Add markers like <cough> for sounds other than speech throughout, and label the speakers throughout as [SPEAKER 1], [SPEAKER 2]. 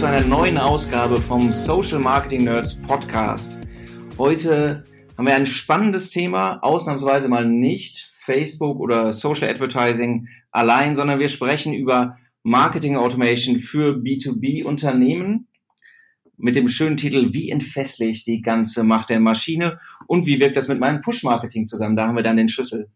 [SPEAKER 1] Zu einer neuen Ausgabe vom Social Marketing Nerds Podcast. Heute haben wir ein spannendes Thema, ausnahmsweise mal nicht Facebook oder Social Advertising allein, sondern wir sprechen über Marketing Automation für B2B Unternehmen mit dem schönen Titel Wie entfessle ich die ganze Macht der Maschine und wie wirkt das mit meinem Push-Marketing zusammen? Da haben wir dann den Schlüssel.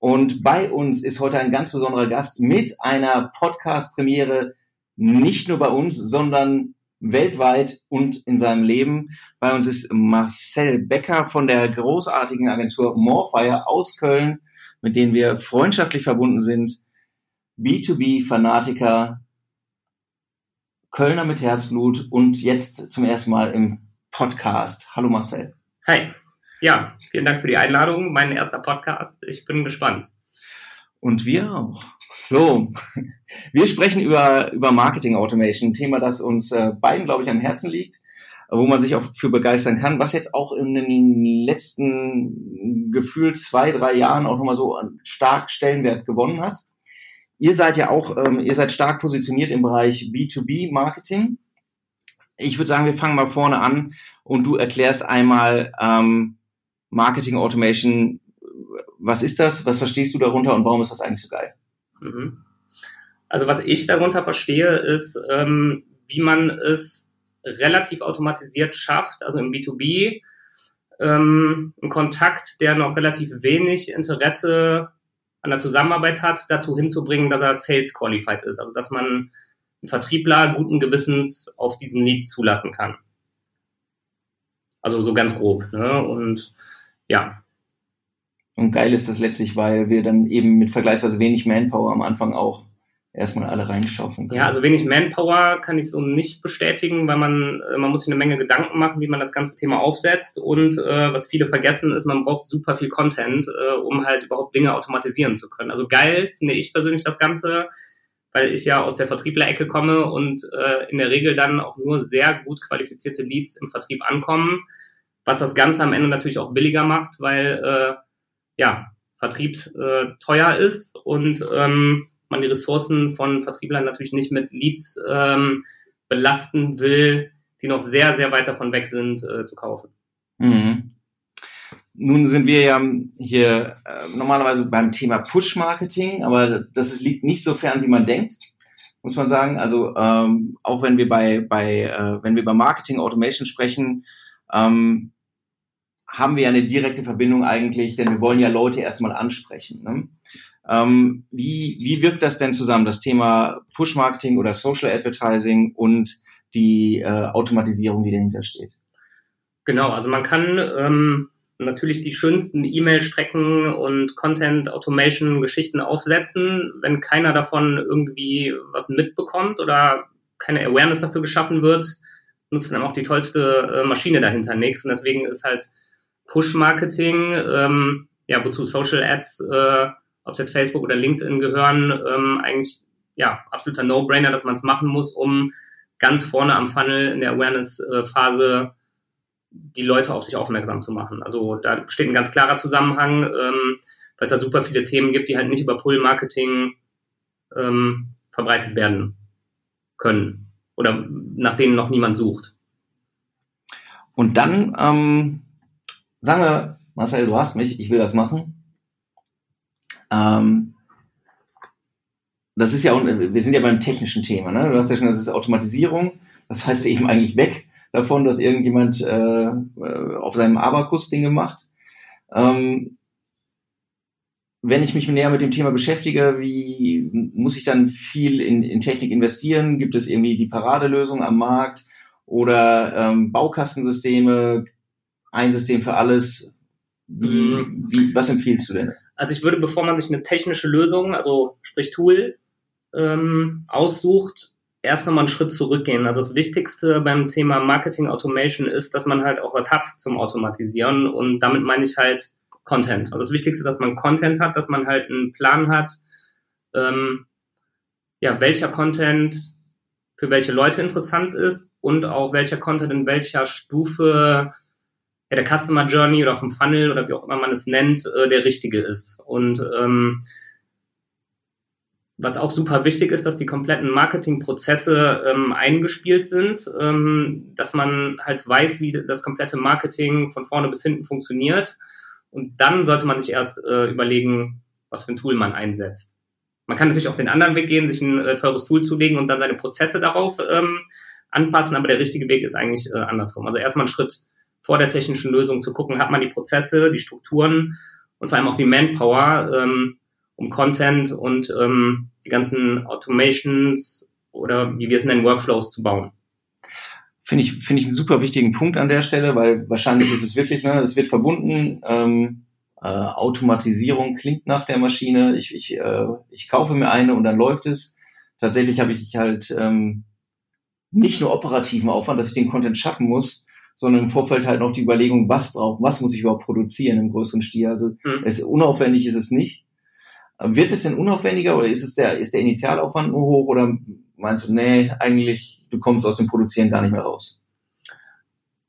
[SPEAKER 1] Und bei uns ist heute ein ganz besonderer Gast mit einer Podcast-Premiere, nicht nur bei uns, sondern weltweit und in seinem Leben. Bei uns ist Marcel Becker von der großartigen Agentur Morfire aus Köln, mit denen wir freundschaftlich verbunden sind. B2B-Fanatiker, Kölner mit Herzblut und jetzt zum ersten Mal im Podcast. Hallo Marcel.
[SPEAKER 2] Hi. Ja, vielen Dank für die Einladung. Mein erster Podcast. Ich bin gespannt.
[SPEAKER 1] Und wir auch. So, wir sprechen über, über Marketing Automation, ein Thema, das uns äh, beiden, glaube ich, am Herzen liegt, wo man sich auch für begeistern kann, was jetzt auch in den letzten Gefühl zwei, drei Jahren auch nochmal so stark Stellenwert gewonnen hat. Ihr seid ja auch, ähm, ihr seid stark positioniert im Bereich B2B Marketing. Ich würde sagen, wir fangen mal vorne an und du erklärst einmal ähm, Marketing Automation. Was ist das? Was verstehst du darunter und warum ist das eigentlich so geil?
[SPEAKER 2] Mhm. Also was ich darunter verstehe, ist, ähm, wie man es relativ automatisiert schafft, also im B2B, ähm, einen Kontakt, der noch relativ wenig Interesse an der Zusammenarbeit hat, dazu hinzubringen, dass er Sales qualified ist. Also dass man einen Vertriebler guten Gewissens auf diesen Lead zulassen kann. Also so ganz grob. Ne? Und ja.
[SPEAKER 1] Und geil ist das letztlich, weil wir dann eben mit vergleichsweise wenig Manpower am Anfang auch erstmal alle reinschaufeln
[SPEAKER 2] können. Ja, also wenig Manpower kann ich so nicht bestätigen, weil man, äh, man muss sich eine Menge Gedanken machen, wie man das ganze Thema aufsetzt. Und äh, was viele vergessen, ist, man braucht super viel Content, äh, um halt überhaupt Dinge automatisieren zu können. Also geil finde ich persönlich das Ganze, weil ich ja aus der Vertrieblerecke komme und äh, in der Regel dann auch nur sehr gut qualifizierte Leads im Vertrieb ankommen, was das Ganze am Ende natürlich auch billiger macht, weil äh, ja Vertrieb äh, teuer ist und ähm, man die Ressourcen von Vertrieblern natürlich nicht mit Leads ähm, belasten will, die noch sehr, sehr weit davon weg sind, äh, zu kaufen.
[SPEAKER 1] Mhm. Nun sind wir ja hier äh, normalerweise beim Thema Push-Marketing, aber das ist, liegt nicht so fern, wie man denkt, muss man sagen. Also ähm, auch wenn wir bei, bei äh, wenn wir über Marketing Automation sprechen, ähm, haben wir ja eine direkte Verbindung eigentlich, denn wir wollen ja Leute erstmal ansprechen. Ne? Ähm, wie, wie wirkt das denn zusammen, das Thema Push-Marketing oder Social Advertising und die äh, Automatisierung, die dahinter steht?
[SPEAKER 2] Genau, also man kann ähm, natürlich die schönsten E-Mail-Strecken und Content-Automation-Geschichten aufsetzen. Wenn keiner davon irgendwie was mitbekommt oder keine Awareness dafür geschaffen wird, nutzen dann auch die tollste äh, Maschine dahinter nichts. Und deswegen ist halt Push-Marketing, ähm, ja, wozu Social Ads äh, ob es jetzt Facebook oder LinkedIn gehören, ähm, eigentlich ja absoluter No-Brainer, dass man es machen muss, um ganz vorne am Funnel in der Awareness-Phase die Leute auf sich aufmerksam zu machen. Also da besteht ein ganz klarer Zusammenhang, ähm, weil es halt super viele Themen gibt, die halt nicht über Pull-Marketing ähm, verbreitet werden können oder nach denen noch niemand sucht.
[SPEAKER 1] Und dann ähm, sagen wir, Marcel, du hast mich, ich will das machen. Ähm, das ist ja, wir sind ja beim technischen Thema, ne? Du hast ja schon, das ist Automatisierung. Das heißt eben eigentlich weg davon, dass irgendjemand äh, äh auf seinem Abakus Dinge macht. Ähm, wenn ich mich näher mit dem Thema beschäftige, wie muss ich dann viel in, in Technik investieren? Gibt es irgendwie die Paradelösung am Markt oder ähm, Baukastensysteme, ein System für alles? Wie, mhm. wie, was empfiehlst du denn?
[SPEAKER 2] Also ich würde, bevor man sich eine technische Lösung, also sprich Tool, ähm, aussucht, erst nochmal einen Schritt zurückgehen. Also das Wichtigste beim Thema Marketing Automation ist, dass man halt auch was hat zum Automatisieren und damit meine ich halt Content. Also das Wichtigste ist, dass man Content hat, dass man halt einen Plan hat, ähm, ja, welcher Content für welche Leute interessant ist und auch welcher Content in welcher Stufe der Customer Journey oder vom Funnel oder wie auch immer man es nennt, äh, der richtige ist. Und ähm, was auch super wichtig ist, dass die kompletten Marketingprozesse ähm, eingespielt sind, ähm, dass man halt weiß, wie das komplette Marketing von vorne bis hinten funktioniert. Und dann sollte man sich erst äh, überlegen, was für ein Tool man einsetzt. Man kann natürlich auch den anderen Weg gehen, sich ein äh, teures Tool zulegen und dann seine Prozesse darauf ähm, anpassen, aber der richtige Weg ist eigentlich äh, andersrum. Also erstmal einen Schritt vor der technischen Lösung zu gucken, hat man die Prozesse, die Strukturen und vor allem auch die Manpower, ähm, um Content und ähm, die ganzen Automations oder wie wir es nennen, Workflows zu bauen.
[SPEAKER 1] Finde ich, finde ich einen super wichtigen Punkt an der Stelle, weil wahrscheinlich ist es wirklich, ne, es wird verbunden, ähm, äh, Automatisierung klingt nach der Maschine, ich, ich, äh, ich kaufe mir eine und dann läuft es. Tatsächlich habe ich halt ähm, nicht nur operativen Aufwand, dass ich den Content schaffen muss, sondern im Vorfeld halt noch die Überlegung, was braucht, was muss ich überhaupt produzieren im größeren Stil. Also mhm. es unaufwendig ist es nicht. Wird es denn unaufwendiger oder ist es der, ist der Initialaufwand nur hoch oder meinst du, nee, eigentlich, du kommst aus dem Produzieren gar nicht mehr raus?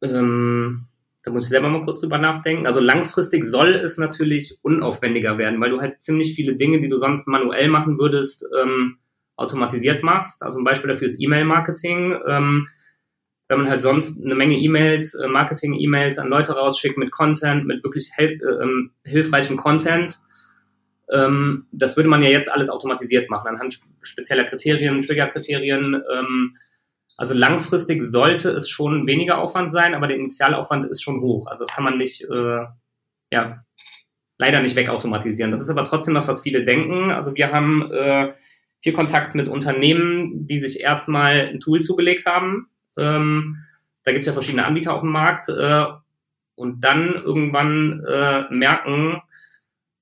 [SPEAKER 2] Ähm, da muss ich selber mal kurz drüber nachdenken. Also langfristig soll es natürlich unaufwendiger werden, weil du halt ziemlich viele Dinge, die du sonst manuell machen würdest, ähm, automatisiert machst. Also ein Beispiel dafür ist E-Mail-Marketing. Ähm, wenn man halt sonst eine Menge E-Mails, äh, Marketing-E-Mails an Leute rausschickt mit Content, mit wirklich äh, ähm, hilfreichem Content, ähm, das würde man ja jetzt alles automatisiert machen, anhand spezieller Kriterien, Trigger-Kriterien. Ähm, also langfristig sollte es schon weniger Aufwand sein, aber der Initialaufwand ist schon hoch. Also das kann man nicht, äh, ja, leider nicht wegautomatisieren. Das ist aber trotzdem das, was viele denken. Also wir haben äh, viel Kontakt mit Unternehmen, die sich erstmal ein Tool zugelegt haben. Ähm, da gibt es ja verschiedene Anbieter auf dem Markt äh, und dann irgendwann äh, merken,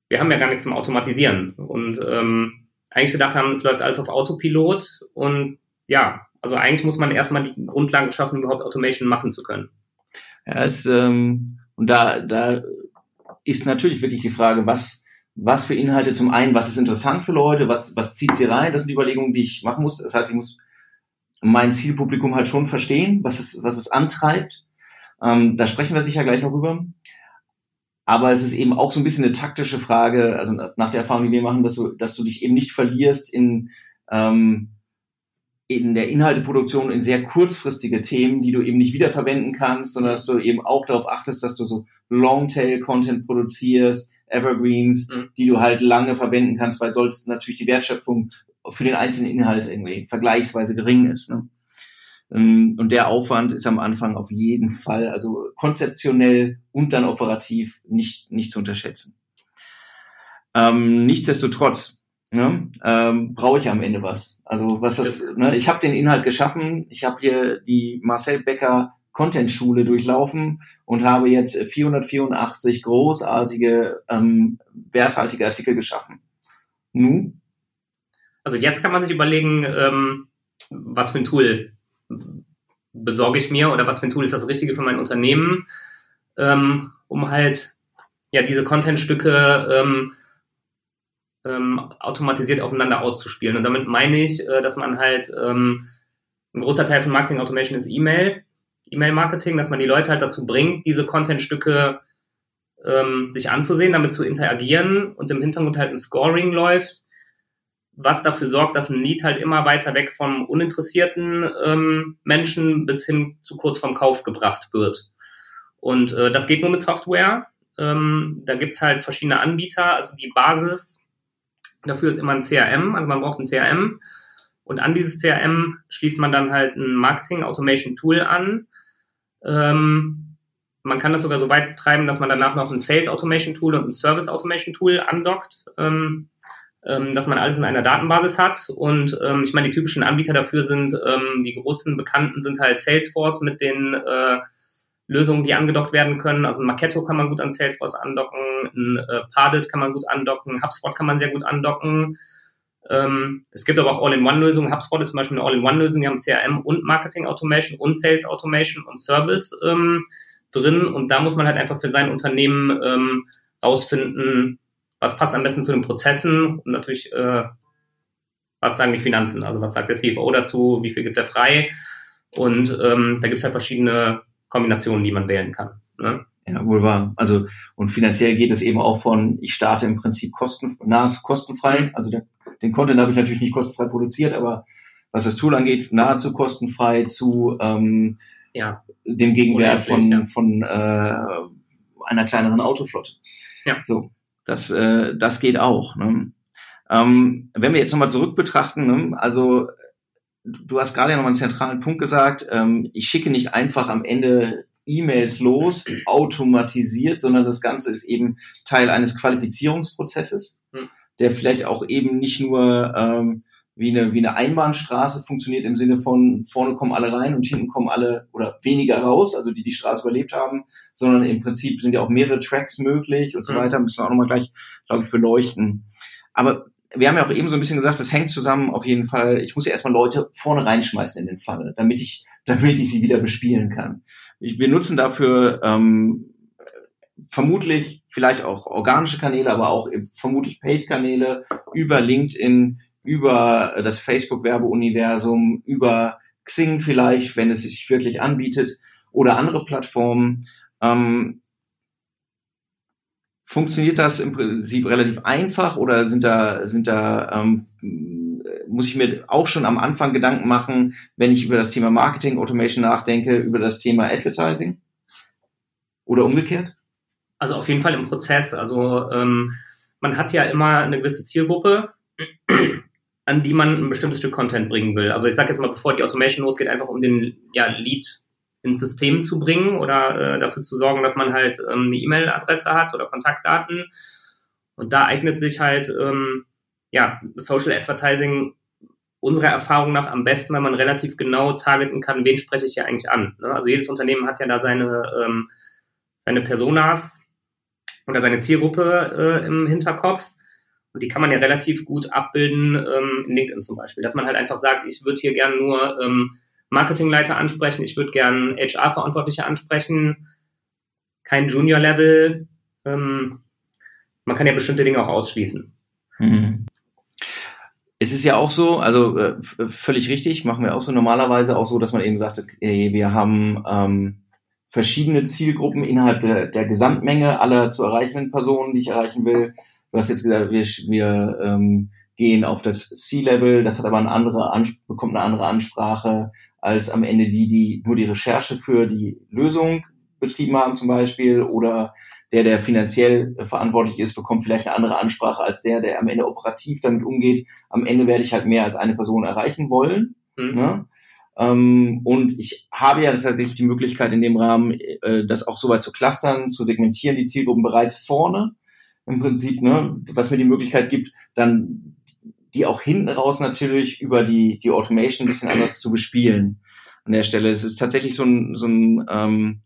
[SPEAKER 2] wir haben ja gar nichts zum Automatisieren und ähm, eigentlich gedacht haben, es läuft alles auf Autopilot und ja, also eigentlich muss man erstmal die Grundlagen schaffen, überhaupt Automation machen zu können.
[SPEAKER 1] Ja, es, ähm, und da, da ist natürlich wirklich die Frage, was, was für Inhalte zum einen, was ist interessant für Leute, was, was zieht sie rein, das sind die Überlegungen, die ich machen muss. Das heißt, ich muss mein Zielpublikum halt schon verstehen, was es, was es antreibt. Ähm, da sprechen wir sicher gleich noch rüber. Aber es ist eben auch so ein bisschen eine taktische Frage, also nach der Erfahrung, die wir machen, dass du, dass du dich eben nicht verlierst in, ähm, in der Inhalteproduktion in sehr kurzfristige Themen, die du eben nicht wiederverwenden kannst, sondern dass du eben auch darauf achtest, dass du so Longtail-Content produzierst, Evergreens, mhm. die du halt lange verwenden kannst, weil sonst natürlich die Wertschöpfung für den einzelnen Inhalt irgendwie vergleichsweise gering ist. Ne? Ähm, und der Aufwand ist am Anfang auf jeden Fall, also konzeptionell und dann operativ nicht, nicht zu unterschätzen. Ähm, nichtsdestotrotz ne, ähm, brauche ich am Ende was. Also was das, ne, ich habe den Inhalt geschaffen, ich habe hier die Marcel Becker Content-Schule durchlaufen und habe jetzt 484 großartige, ähm, werthaltige Artikel geschaffen. Nun?
[SPEAKER 2] Also jetzt kann man sich überlegen, ähm, was für ein Tool besorge ich mir oder was für ein Tool ist das Richtige für mein Unternehmen, ähm, um halt ja diese Contentstücke ähm, ähm, automatisiert aufeinander auszuspielen. Und damit meine ich, äh, dass man halt ähm, ein großer Teil von Marketing Automation ist E-Mail, E-Mail-Marketing, dass man die Leute halt dazu bringt, diese Contentstücke ähm, sich anzusehen, damit zu interagieren und im Hintergrund halt ein Scoring läuft, was dafür sorgt, dass ein Lead halt immer weiter weg vom uninteressierten ähm, Menschen bis hin zu kurz vorm Kauf gebracht wird. Und äh, das geht nur mit Software. Ähm, da gibt's halt verschiedene Anbieter. Also die Basis dafür ist immer ein CRM. Also man braucht ein CRM. Und an dieses CRM schließt man dann halt ein Marketing Automation Tool an. Ähm, man kann das sogar so weit treiben, dass man danach noch ein Sales Automation Tool und ein Service Automation Tool andockt. Ähm, ähm, dass man alles in einer Datenbasis hat. Und ähm, ich meine, die typischen Anbieter dafür sind, ähm, die großen Bekannten sind halt Salesforce mit den äh, Lösungen, die angedockt werden können. Also ein Marketo kann man gut an Salesforce andocken, ein äh, Pardot kann man gut andocken, HubSpot kann man sehr gut andocken. Ähm, es gibt aber auch All-in-One-Lösungen. HubSpot ist zum Beispiel eine All-in-One-Lösung. Die haben CRM und Marketing Automation und Sales Automation und Service ähm, drin. Und da muss man halt einfach für sein Unternehmen ähm, rausfinden, was passt am besten zu den Prozessen und natürlich, äh, was sagen die Finanzen, also was sagt der CFO dazu, wie viel gibt er frei und ähm, da gibt es halt verschiedene Kombinationen, die man wählen kann. Ne?
[SPEAKER 1] Ja, wohl wahr. Also, und finanziell geht es eben auch von, ich starte im Prinzip kosten, nahezu kostenfrei. Also der den Content habe ich natürlich nicht kostenfrei produziert, aber was das Tool angeht, nahezu kostenfrei zu ähm, ja. dem Gegenwert von, ja. von äh, einer kleineren Autoflotte. Ja. So, das, äh, das geht auch. Ne? Ähm, wenn wir jetzt nochmal zurück betrachten, ne? also du hast gerade ja nochmal einen zentralen Punkt gesagt, ähm, ich schicke nicht einfach am Ende E-Mails los, automatisiert, sondern das Ganze ist eben Teil eines Qualifizierungsprozesses, hm. der vielleicht auch eben nicht nur ähm, wie eine, wie eine Einbahnstraße funktioniert im Sinne von vorne kommen alle rein und hinten kommen alle oder weniger raus, also die die Straße überlebt haben, sondern im Prinzip sind ja auch mehrere Tracks möglich und so hm. weiter, müssen wir auch nochmal gleich, glaube ich, beleuchten. Aber wir haben ja auch eben so ein bisschen gesagt, das hängt zusammen auf jeden Fall. Ich muss ja erstmal Leute vorne reinschmeißen in den Funnel, damit ich, damit ich sie wieder bespielen kann. Ich, wir nutzen dafür ähm, vermutlich vielleicht auch organische Kanäle, aber auch vermutlich Paid-Kanäle über LinkedIn, über das Facebook-Werbeuniversum, über Xing vielleicht, wenn es sich wirklich anbietet, oder andere Plattformen. Ähm, Funktioniert das im Prinzip relativ einfach oder sind da, sind da, ähm, muss ich mir auch schon am Anfang Gedanken machen, wenn ich über das Thema Marketing Automation nachdenke, über das Thema Advertising? Oder umgekehrt?
[SPEAKER 2] Also auf jeden Fall im Prozess. Also ähm, man hat ja immer eine gewisse Zielgruppe, an die man ein bestimmtes Stück Content bringen will. Also ich sage jetzt mal, bevor die Automation losgeht, einfach um den ja, Lead ins System zu bringen oder äh, dafür zu sorgen, dass man halt ähm, eine E-Mail-Adresse hat oder Kontaktdaten. Und da eignet sich halt ähm, ja Social Advertising unserer Erfahrung nach am besten, weil man relativ genau targeten kann, wen spreche ich hier eigentlich an. Ne? Also jedes Unternehmen hat ja da seine, ähm, seine Personas oder seine Zielgruppe äh, im Hinterkopf. Und die kann man ja relativ gut abbilden ähm, in LinkedIn zum Beispiel. Dass man halt einfach sagt, ich würde hier gerne nur ähm, Marketingleiter ansprechen, ich würde gern HR-Verantwortliche ansprechen, kein Junior-Level. Ähm, man kann ja bestimmte Dinge auch ausschließen. Mhm.
[SPEAKER 1] Es ist ja auch so, also äh, völlig richtig, machen wir auch so normalerweise auch so, dass man eben sagt, okay, wir haben ähm, verschiedene Zielgruppen innerhalb der, der Gesamtmenge aller zu erreichenden Personen, die ich erreichen will. Du hast jetzt gesagt, wir, wir ähm, gehen auf das C-Level, das hat aber eine andere, bekommt eine andere Ansprache als am Ende die, die nur die Recherche für die Lösung betrieben haben zum Beispiel oder der, der finanziell verantwortlich ist, bekommt vielleicht eine andere Ansprache als der, der am Ende operativ damit umgeht. Am Ende werde ich halt mehr als eine Person erreichen wollen. Mhm. Ne? Ähm, und ich habe ja tatsächlich die Möglichkeit in dem Rahmen, äh, das auch soweit zu clustern, zu segmentieren, die Zielgruppen bereits vorne im Prinzip, ne, was mir die Möglichkeit gibt, dann die auch hinten raus natürlich über die, die Automation ein bisschen anders zu bespielen an der Stelle. Es ist tatsächlich so ein, so ein ähm,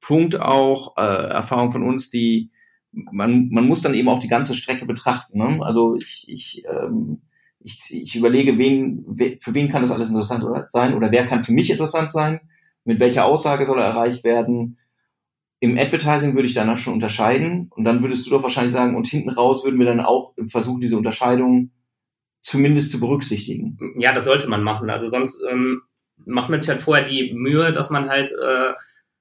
[SPEAKER 1] Punkt auch, äh, Erfahrung von uns, die man, man muss dann eben auch die ganze Strecke betrachten. Ne? Also ich, ich, ähm, ich, ich überlege, wen, für wen kann das alles interessant sein oder wer kann für mich interessant sein, mit welcher Aussage soll er erreicht werden. Im Advertising würde ich danach schon unterscheiden und dann würdest du doch wahrscheinlich sagen, und hinten raus würden wir dann auch versuchen, diese Unterscheidung zumindest zu berücksichtigen.
[SPEAKER 2] Ja, das sollte man machen. Also sonst ähm, macht man sich halt vorher die Mühe, dass man halt äh,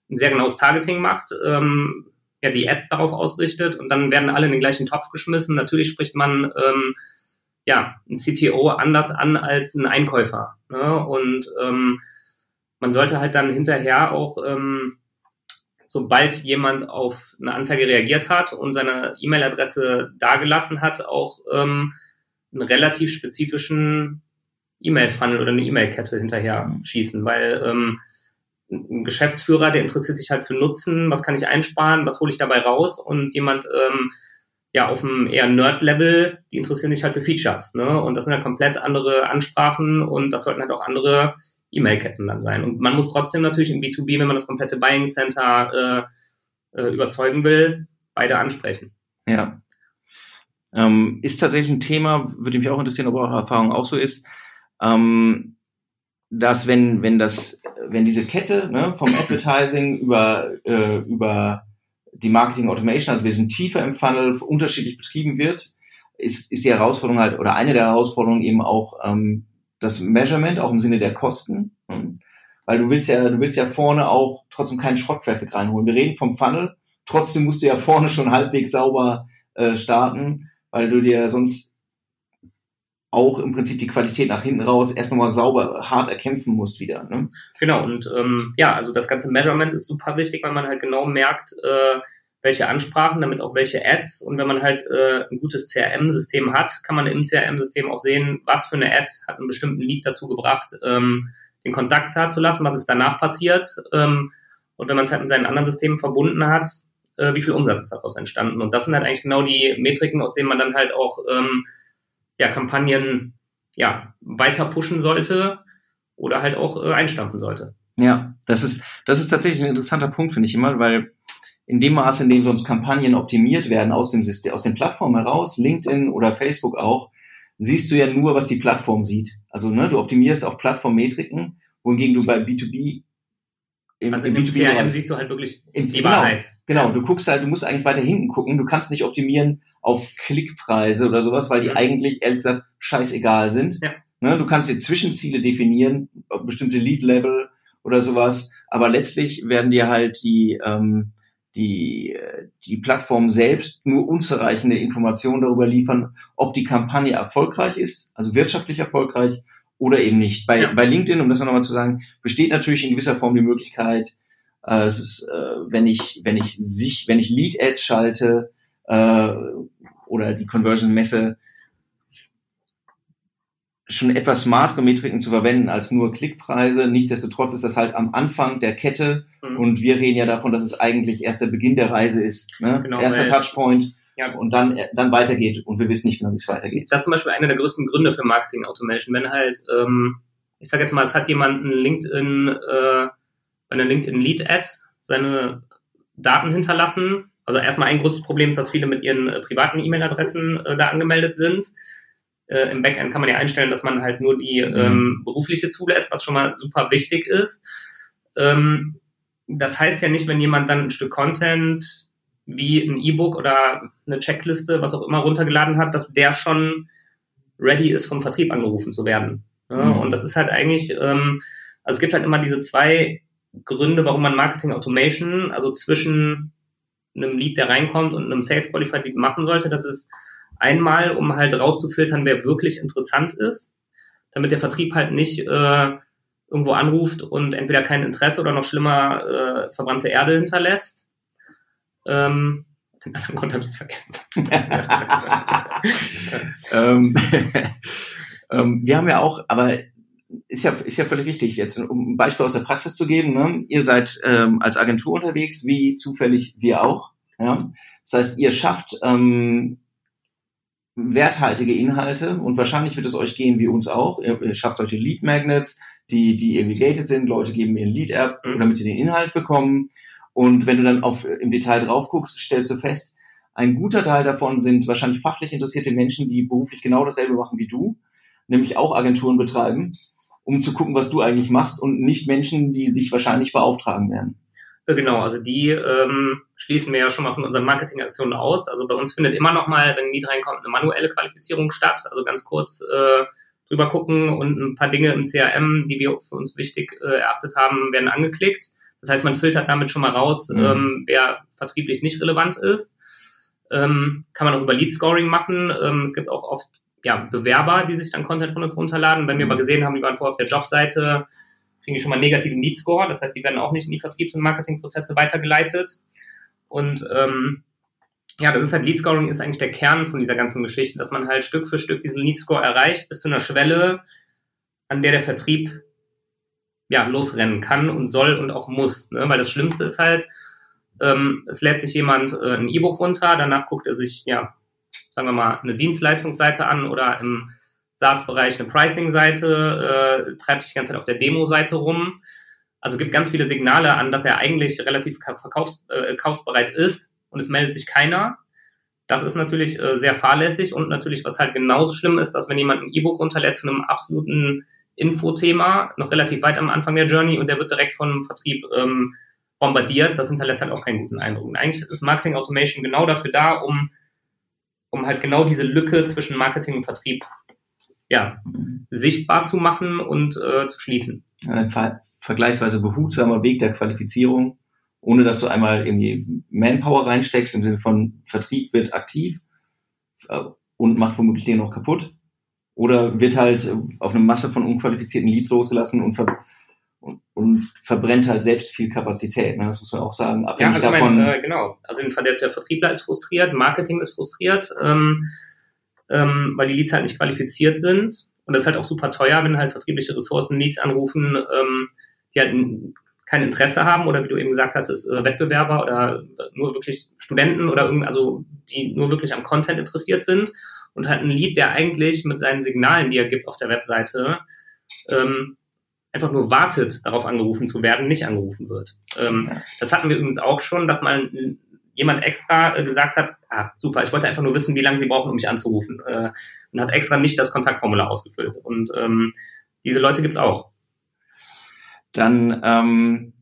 [SPEAKER 2] ein sehr genaues Targeting macht, ähm, ja, die Ads darauf ausrichtet und dann werden alle in den gleichen Topf geschmissen. Natürlich spricht man ähm, ja ein CTO anders an als ein Einkäufer. Ne? Und ähm, man sollte halt dann hinterher auch, ähm, sobald jemand auf eine Anzeige reagiert hat und seine E-Mail-Adresse dagelassen hat, auch ähm, einen relativ spezifischen E-Mail-Funnel oder eine E-Mail-Kette hinterher schießen, weil ähm, ein Geschäftsführer, der interessiert sich halt für Nutzen, was kann ich einsparen, was hole ich dabei raus und jemand ähm, ja auf einem eher Nerd-Level, die interessieren sich halt für Features, ne? Und das sind halt komplett andere Ansprachen und das sollten halt auch andere E-Mail-Ketten dann sein. Und man muss trotzdem natürlich im B2B, wenn man das komplette Buying Center äh, äh, überzeugen will, beide ansprechen.
[SPEAKER 1] Ja, ähm, ist tatsächlich ein Thema, würde mich auch interessieren, ob eure Erfahrung auch so ist, ähm, dass wenn, wenn das, wenn diese Kette ne, vom Advertising über, äh, über die Marketing Automation, also wir sind tiefer im Funnel, unterschiedlich betrieben wird, ist, ist die Herausforderung halt, oder eine der Herausforderungen eben auch ähm, das Measurement, auch im Sinne der Kosten. Hm. Weil du willst ja, du willst ja vorne auch trotzdem keinen Schrott-Traffic reinholen. Wir reden vom Funnel, trotzdem musst du ja vorne schon halbwegs sauber äh, starten weil du dir sonst auch im Prinzip die Qualität nach hinten raus erst nochmal sauber, hart erkämpfen musst wieder. Ne?
[SPEAKER 2] Genau, und ähm, ja, also das ganze Measurement ist super wichtig, weil man halt genau merkt, äh, welche Ansprachen, damit auch welche Ads. Und wenn man halt äh, ein gutes CRM-System hat, kann man im CRM-System auch sehen, was für eine Ad hat einen bestimmten Lead dazu gebracht, ähm, den Kontakt da zu lassen, was ist danach passiert. Ähm, und wenn man es halt mit seinen anderen Systemen verbunden hat, äh, wie viel Umsatz ist daraus entstanden. Und das sind halt eigentlich genau die Metriken, aus denen man dann halt auch ähm, ja, Kampagnen ja, weiter pushen sollte oder halt auch äh, einstampfen sollte.
[SPEAKER 1] Ja, das ist, das ist tatsächlich ein interessanter Punkt, finde ich immer, weil in dem Maße, in dem sonst Kampagnen optimiert werden aus dem System, aus den Plattformen heraus, LinkedIn oder Facebook auch, siehst du ja nur, was die Plattform sieht. Also ne, du optimierst auf Plattformmetriken, wohingegen du bei B2B
[SPEAKER 2] im, also im im B2B CRM siehst du halt wirklich
[SPEAKER 1] im, die genau, Wahrheit. Genau, du guckst halt, du musst eigentlich weiter hinten gucken. Du kannst nicht optimieren auf Klickpreise oder sowas, weil die mhm. eigentlich ehrlich gesagt scheißegal sind. Ja. Ne, du kannst dir Zwischenziele definieren, bestimmte Lead-Level oder sowas, aber letztlich werden dir halt die ähm, die, die Plattform selbst nur unzureichende Informationen darüber liefern, ob die Kampagne erfolgreich ist, also wirtschaftlich erfolgreich oder eben nicht. Bei, ja. bei LinkedIn, um das nochmal zu sagen, besteht natürlich in gewisser Form die Möglichkeit, äh, es ist, äh, wenn ich, wenn ich sich, wenn ich Lead Ads schalte äh, oder die Conversion messe, schon etwas smartere Metriken zu verwenden als nur Klickpreise. Nichtsdestotrotz ist das halt am Anfang der Kette mhm. und wir reden ja davon, dass es eigentlich erst der Beginn der Reise ist. Ne? Genau, Erster Touchpoint ja. und dann, dann weitergeht und wir wissen nicht genau, wie es weitergeht.
[SPEAKER 2] Das ist zum Beispiel einer der größten Gründe für Marketing Automation. Wenn halt, ähm, ich sage jetzt mal, es hat jemand ein LinkedIn, äh, eine LinkedIn Lead Ad seine Daten hinterlassen. Also erstmal ein großes Problem ist, dass viele mit ihren äh, privaten E-Mail-Adressen äh, da angemeldet sind äh, Im Backend kann man ja einstellen, dass man halt nur die mhm. ähm, berufliche zulässt, was schon mal super wichtig ist. Ähm, das heißt ja nicht, wenn jemand dann ein Stück Content wie ein E-Book oder eine Checkliste, was auch immer runtergeladen hat, dass der schon ready ist, vom Vertrieb angerufen zu werden. Ja, mhm. Und das ist halt eigentlich, ähm, also es gibt halt immer diese zwei Gründe, warum man Marketing Automation, also zwischen einem Lead, der reinkommt und einem Sales Qualified Lead machen sollte. Das ist Einmal, um halt rauszufiltern, wer wirklich interessant ist, damit der Vertrieb halt nicht äh, irgendwo anruft und entweder kein Interesse oder noch schlimmer äh, verbrannte Erde hinterlässt. Ähm, den anderen Grund habe ich jetzt vergessen. <laughs>
[SPEAKER 1] ähm, <laughs> ähm, wir haben ja auch, aber ist ja, ist ja völlig richtig, jetzt um ein Beispiel aus der Praxis zu geben, ne? ihr seid ähm, als Agentur unterwegs, wie zufällig wir auch. Ja? Das heißt, ihr schafft ähm, werthaltige Inhalte und wahrscheinlich wird es euch gehen wie uns auch. Ihr, ihr schafft solche Lead Magnets, die, die irgendwie gated sind. Leute geben mir ein Lead App, mhm. damit sie den Inhalt bekommen. Und wenn du dann auf, im Detail drauf guckst, stellst du fest, ein guter Teil davon sind wahrscheinlich fachlich interessierte Menschen, die beruflich genau dasselbe machen wie du, nämlich auch Agenturen betreiben, um zu gucken, was du eigentlich machst und nicht Menschen, die dich wahrscheinlich beauftragen werden.
[SPEAKER 2] Äh, genau, also die ähm, schließen wir ja schon mal von unseren Marketingaktionen aus. Also bei uns findet immer noch mal, wenn ein Lied reinkommt, eine manuelle Qualifizierung statt. Also ganz kurz äh, drüber gucken und ein paar Dinge im CRM, die wir für uns wichtig äh, erachtet haben, werden angeklickt. Das heißt, man filtert damit schon mal raus, mhm. ähm, wer vertrieblich nicht relevant ist. Ähm, kann man auch über Lead Scoring machen. Ähm, es gibt auch oft ja, Bewerber, die sich dann Content von uns runterladen. Wenn wir mhm. aber gesehen haben, die waren vorher auf der Jobseite, kriegen die schon mal einen negativen Lead-Score. Das heißt, die werden auch nicht in die Vertriebs- und Marketingprozesse weitergeleitet. Und ähm, ja, das ist halt Lead-Scoring ist eigentlich der Kern von dieser ganzen Geschichte, dass man halt Stück für Stück diesen Lead-Score erreicht bis zu einer Schwelle, an der der Vertrieb ja losrennen kann und soll und auch muss. Ne? Weil das Schlimmste ist halt, ähm, es lädt sich jemand äh, ein E-Book runter, danach guckt er sich, ja, sagen wir mal, eine Dienstleistungsseite an oder im SaaS-Bereich eine Pricing-Seite, äh, treibt sich die ganze Zeit auf der Demo-Seite rum. Also gibt ganz viele Signale an, dass er eigentlich relativ verkaufs äh, kaufsbereit ist und es meldet sich keiner. Das ist natürlich äh, sehr fahrlässig und natürlich, was halt genauso schlimm ist, dass wenn jemand ein E-Book runterlädt zu einem absoluten Infothema, noch relativ weit am Anfang der Journey und der wird direkt vom Vertrieb ähm, bombardiert, das hinterlässt halt auch keinen guten Eindruck. Und eigentlich ist Marketing Automation genau dafür da, um, um halt genau diese Lücke zwischen Marketing und Vertrieb ja, sichtbar zu machen und äh, zu schließen.
[SPEAKER 1] Ein ver vergleichsweise behutsamer Weg der Qualifizierung, ohne dass du einmal irgendwie Manpower reinsteckst, im Sinne von Vertrieb wird aktiv äh, und macht womöglich den noch kaputt. Oder wird halt auf eine Masse von unqualifizierten Leads losgelassen und, ver und, und verbrennt halt selbst viel Kapazität. Ne? Das muss man auch sagen.
[SPEAKER 2] Abhängig ja, also davon, mein, äh, genau. Also der, der Vertriebler ist frustriert, Marketing ist frustriert, ähm, ähm, weil die Leads halt nicht qualifiziert sind. Und das ist halt auch super teuer, wenn halt vertriebliche Ressourcen Leads anrufen, ähm, die halt kein Interesse haben oder wie du eben gesagt hattest, äh, Wettbewerber oder nur wirklich Studenten oder irgend, also die nur wirklich am Content interessiert sind und halt ein Lead, der eigentlich mit seinen Signalen, die er gibt auf der Webseite, ähm, einfach nur wartet, darauf angerufen zu werden, nicht angerufen wird. Ähm, das hatten wir übrigens auch schon, dass mal jemand extra äh, gesagt hat, ah, super, ich wollte einfach nur wissen, wie lange Sie brauchen, um mich anzurufen. Äh, und hat extra nicht das Kontaktformular ausgefüllt. Und ähm, diese Leute gibt's auch
[SPEAKER 1] dann, ähm,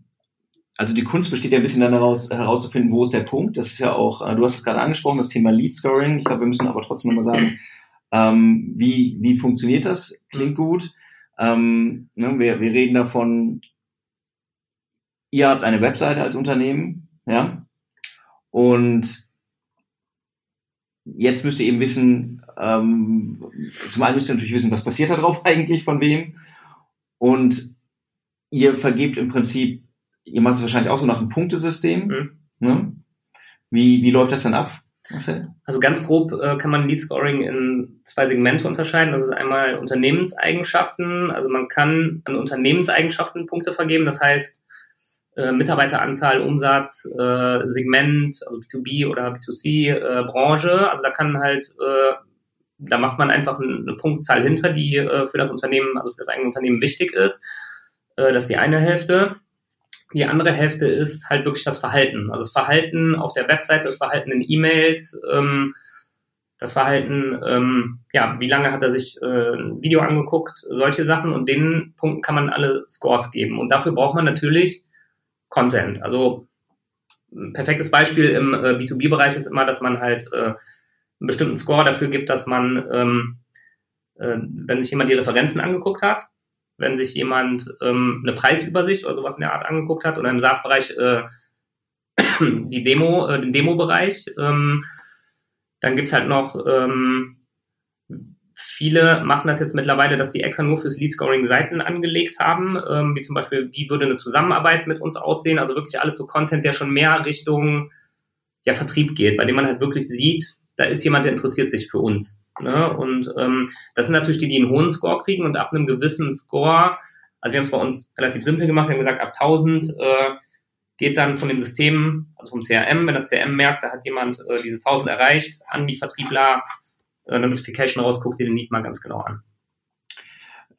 [SPEAKER 1] also die Kunst besteht ja ein bisschen daraus, herauszufinden, wo ist der Punkt. Das ist ja auch, äh, du hast es gerade angesprochen, das Thema Lead Scoring. Ich glaube, wir müssen aber trotzdem nochmal sagen, <clears throat> ähm, wie, wie funktioniert das? Klingt gut. Ähm, ne, wir, wir reden davon, ihr habt eine Webseite als Unternehmen, ja, und jetzt müsst ihr eben wissen, ähm, zum einen müsst ihr natürlich wissen, was passiert da drauf <laughs> eigentlich, von wem, und ihr vergebt im Prinzip, ihr macht es wahrscheinlich auch so nach einem Punktesystem. Mhm. Ne? Wie, wie läuft das dann ab?
[SPEAKER 2] Marcel? Also ganz grob äh, kann man Lead Scoring in zwei Segmente unterscheiden. Das ist einmal Unternehmenseigenschaften. Also man kann an Unternehmenseigenschaften Punkte vergeben. Das heißt äh, Mitarbeiteranzahl, Umsatz, äh, Segment, also B2B oder B2C, äh, Branche. Also da kann halt, äh, da macht man einfach eine, Punktzahl hinter, die äh, für das Unternehmen, also für das eigene Unternehmen wichtig ist. Äh, das ist die eine Hälfte. Die andere Hälfte ist halt wirklich das Verhalten. Also das Verhalten auf der Webseite, das Verhalten in E-Mails, ähm, das Verhalten, ähm, ja, wie lange hat er sich äh, ein Video angeguckt, solche Sachen und den Punkten kann man alle Scores geben. Und dafür braucht man natürlich Content. Also ein perfektes Beispiel im äh, B2B-Bereich ist immer, dass man halt äh, einen bestimmten Score dafür gibt, dass man, ähm, äh, wenn sich jemand die Referenzen angeguckt hat, wenn sich jemand ähm, eine Preisübersicht oder sowas in der Art angeguckt hat oder im SaaS-Bereich äh, <clears throat> die Demo, äh, den Demo-Bereich. Ähm, dann gibt's halt noch ähm, viele machen das jetzt mittlerweile, dass die extra nur fürs Lead-Scoring Seiten angelegt haben, ähm, wie zum Beispiel, wie würde eine Zusammenarbeit mit uns aussehen, also wirklich alles so Content, der schon mehr Richtung ja, Vertrieb geht, bei dem man halt wirklich sieht, da ist jemand, der interessiert sich für uns. Ne? Und ähm, das sind natürlich die, die einen hohen Score kriegen und ab einem gewissen Score, also wir haben es bei uns relativ simpel gemacht, wir haben gesagt, ab 1000 äh, geht dann von den Systemen, also vom CRM, wenn das CRM merkt, da hat jemand äh, diese 1000 erreicht, an die Vertriebler eine Notification rausguckt, die den Need mal ganz genau an.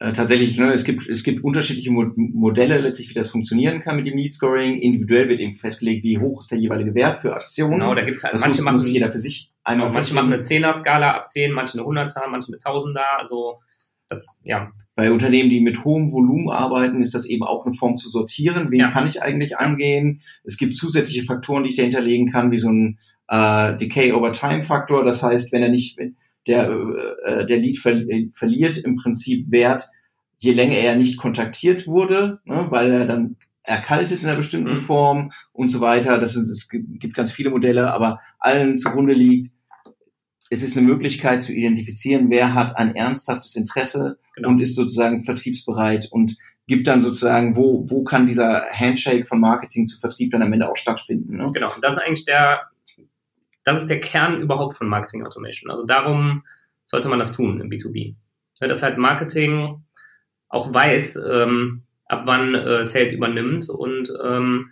[SPEAKER 1] Äh, tatsächlich, ne, es gibt, es gibt unterschiedliche Mo Modelle letztlich, wie das funktionieren kann mit dem Need Scoring. Individuell wird eben festgelegt, wie hoch ist der jeweilige Wert für Aktionen.
[SPEAKER 2] Genau, da gibt's halt,
[SPEAKER 1] das manche muss, machen, muss jeder für sich
[SPEAKER 2] einmal genau, Manche machen eine 10er-Skala ab 10, manche eine 100er, manche eine 1000er, also das, ja.
[SPEAKER 1] Bei Unternehmen, die mit hohem Volumen arbeiten, ist das eben auch eine Form zu sortieren. Wen ja. kann ich eigentlich angehen? Es gibt zusätzliche Faktoren, die ich dahinter legen kann, wie so ein äh, Decay over Time Faktor. Das heißt, wenn er nicht, der, äh, der Lead ver verliert im Prinzip Wert, je länger er nicht kontaktiert wurde, ne, weil er dann erkaltet in einer bestimmten mhm. Form und so weiter. Das ist, es gibt ganz viele Modelle, aber allen zugrunde liegt, es ist eine Möglichkeit zu identifizieren, wer hat ein ernsthaftes Interesse genau. und ist sozusagen vertriebsbereit und gibt dann sozusagen, wo, wo kann dieser Handshake von Marketing zu Vertrieb dann am Ende auch stattfinden. Ne?
[SPEAKER 2] Genau, das ist eigentlich der, das ist der Kern überhaupt von Marketing Automation. Also darum sollte man das tun im B2B. Das halt Marketing auch weiß, ähm, ab wann äh, Sales übernimmt und ähm,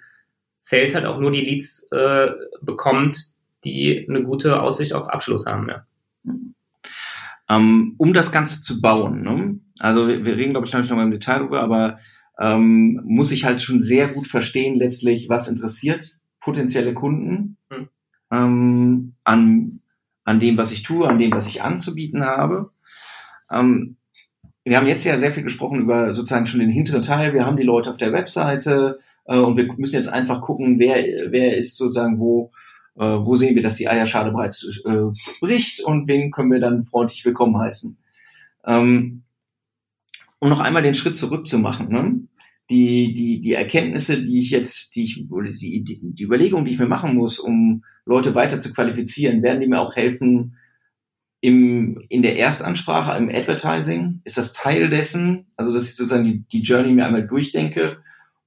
[SPEAKER 2] Sales halt auch nur die Leads äh, bekommt, die eine gute Aussicht auf Abschluss haben. Ja.
[SPEAKER 1] Ähm, um das Ganze zu bauen, ne? also wir, wir reden, glaube ich, noch mal im Detail drüber, aber ähm, muss ich halt schon sehr gut verstehen, letztlich, was interessiert potenzielle Kunden. Ähm, an, an dem, was ich tue, an dem, was ich anzubieten habe. Ähm, wir haben jetzt ja sehr viel gesprochen über sozusagen schon den hinteren Teil. Wir haben die Leute auf der Webseite äh, und wir müssen jetzt einfach gucken, wer, wer ist sozusagen wo, äh, wo sehen wir, dass die Eierschale bereits äh, bricht und wen können wir dann freundlich willkommen heißen. Ähm, um noch einmal den Schritt zurück zu machen, ne? Die, die, die Erkenntnisse, die ich jetzt, die ich, oder die, die, die Überlegung, die ich mir machen muss, um Leute weiter zu qualifizieren, werden die mir auch helfen, im, in der Erstansprache, im Advertising? Ist das Teil dessen? Also, dass ich sozusagen die, die Journey mir einmal durchdenke?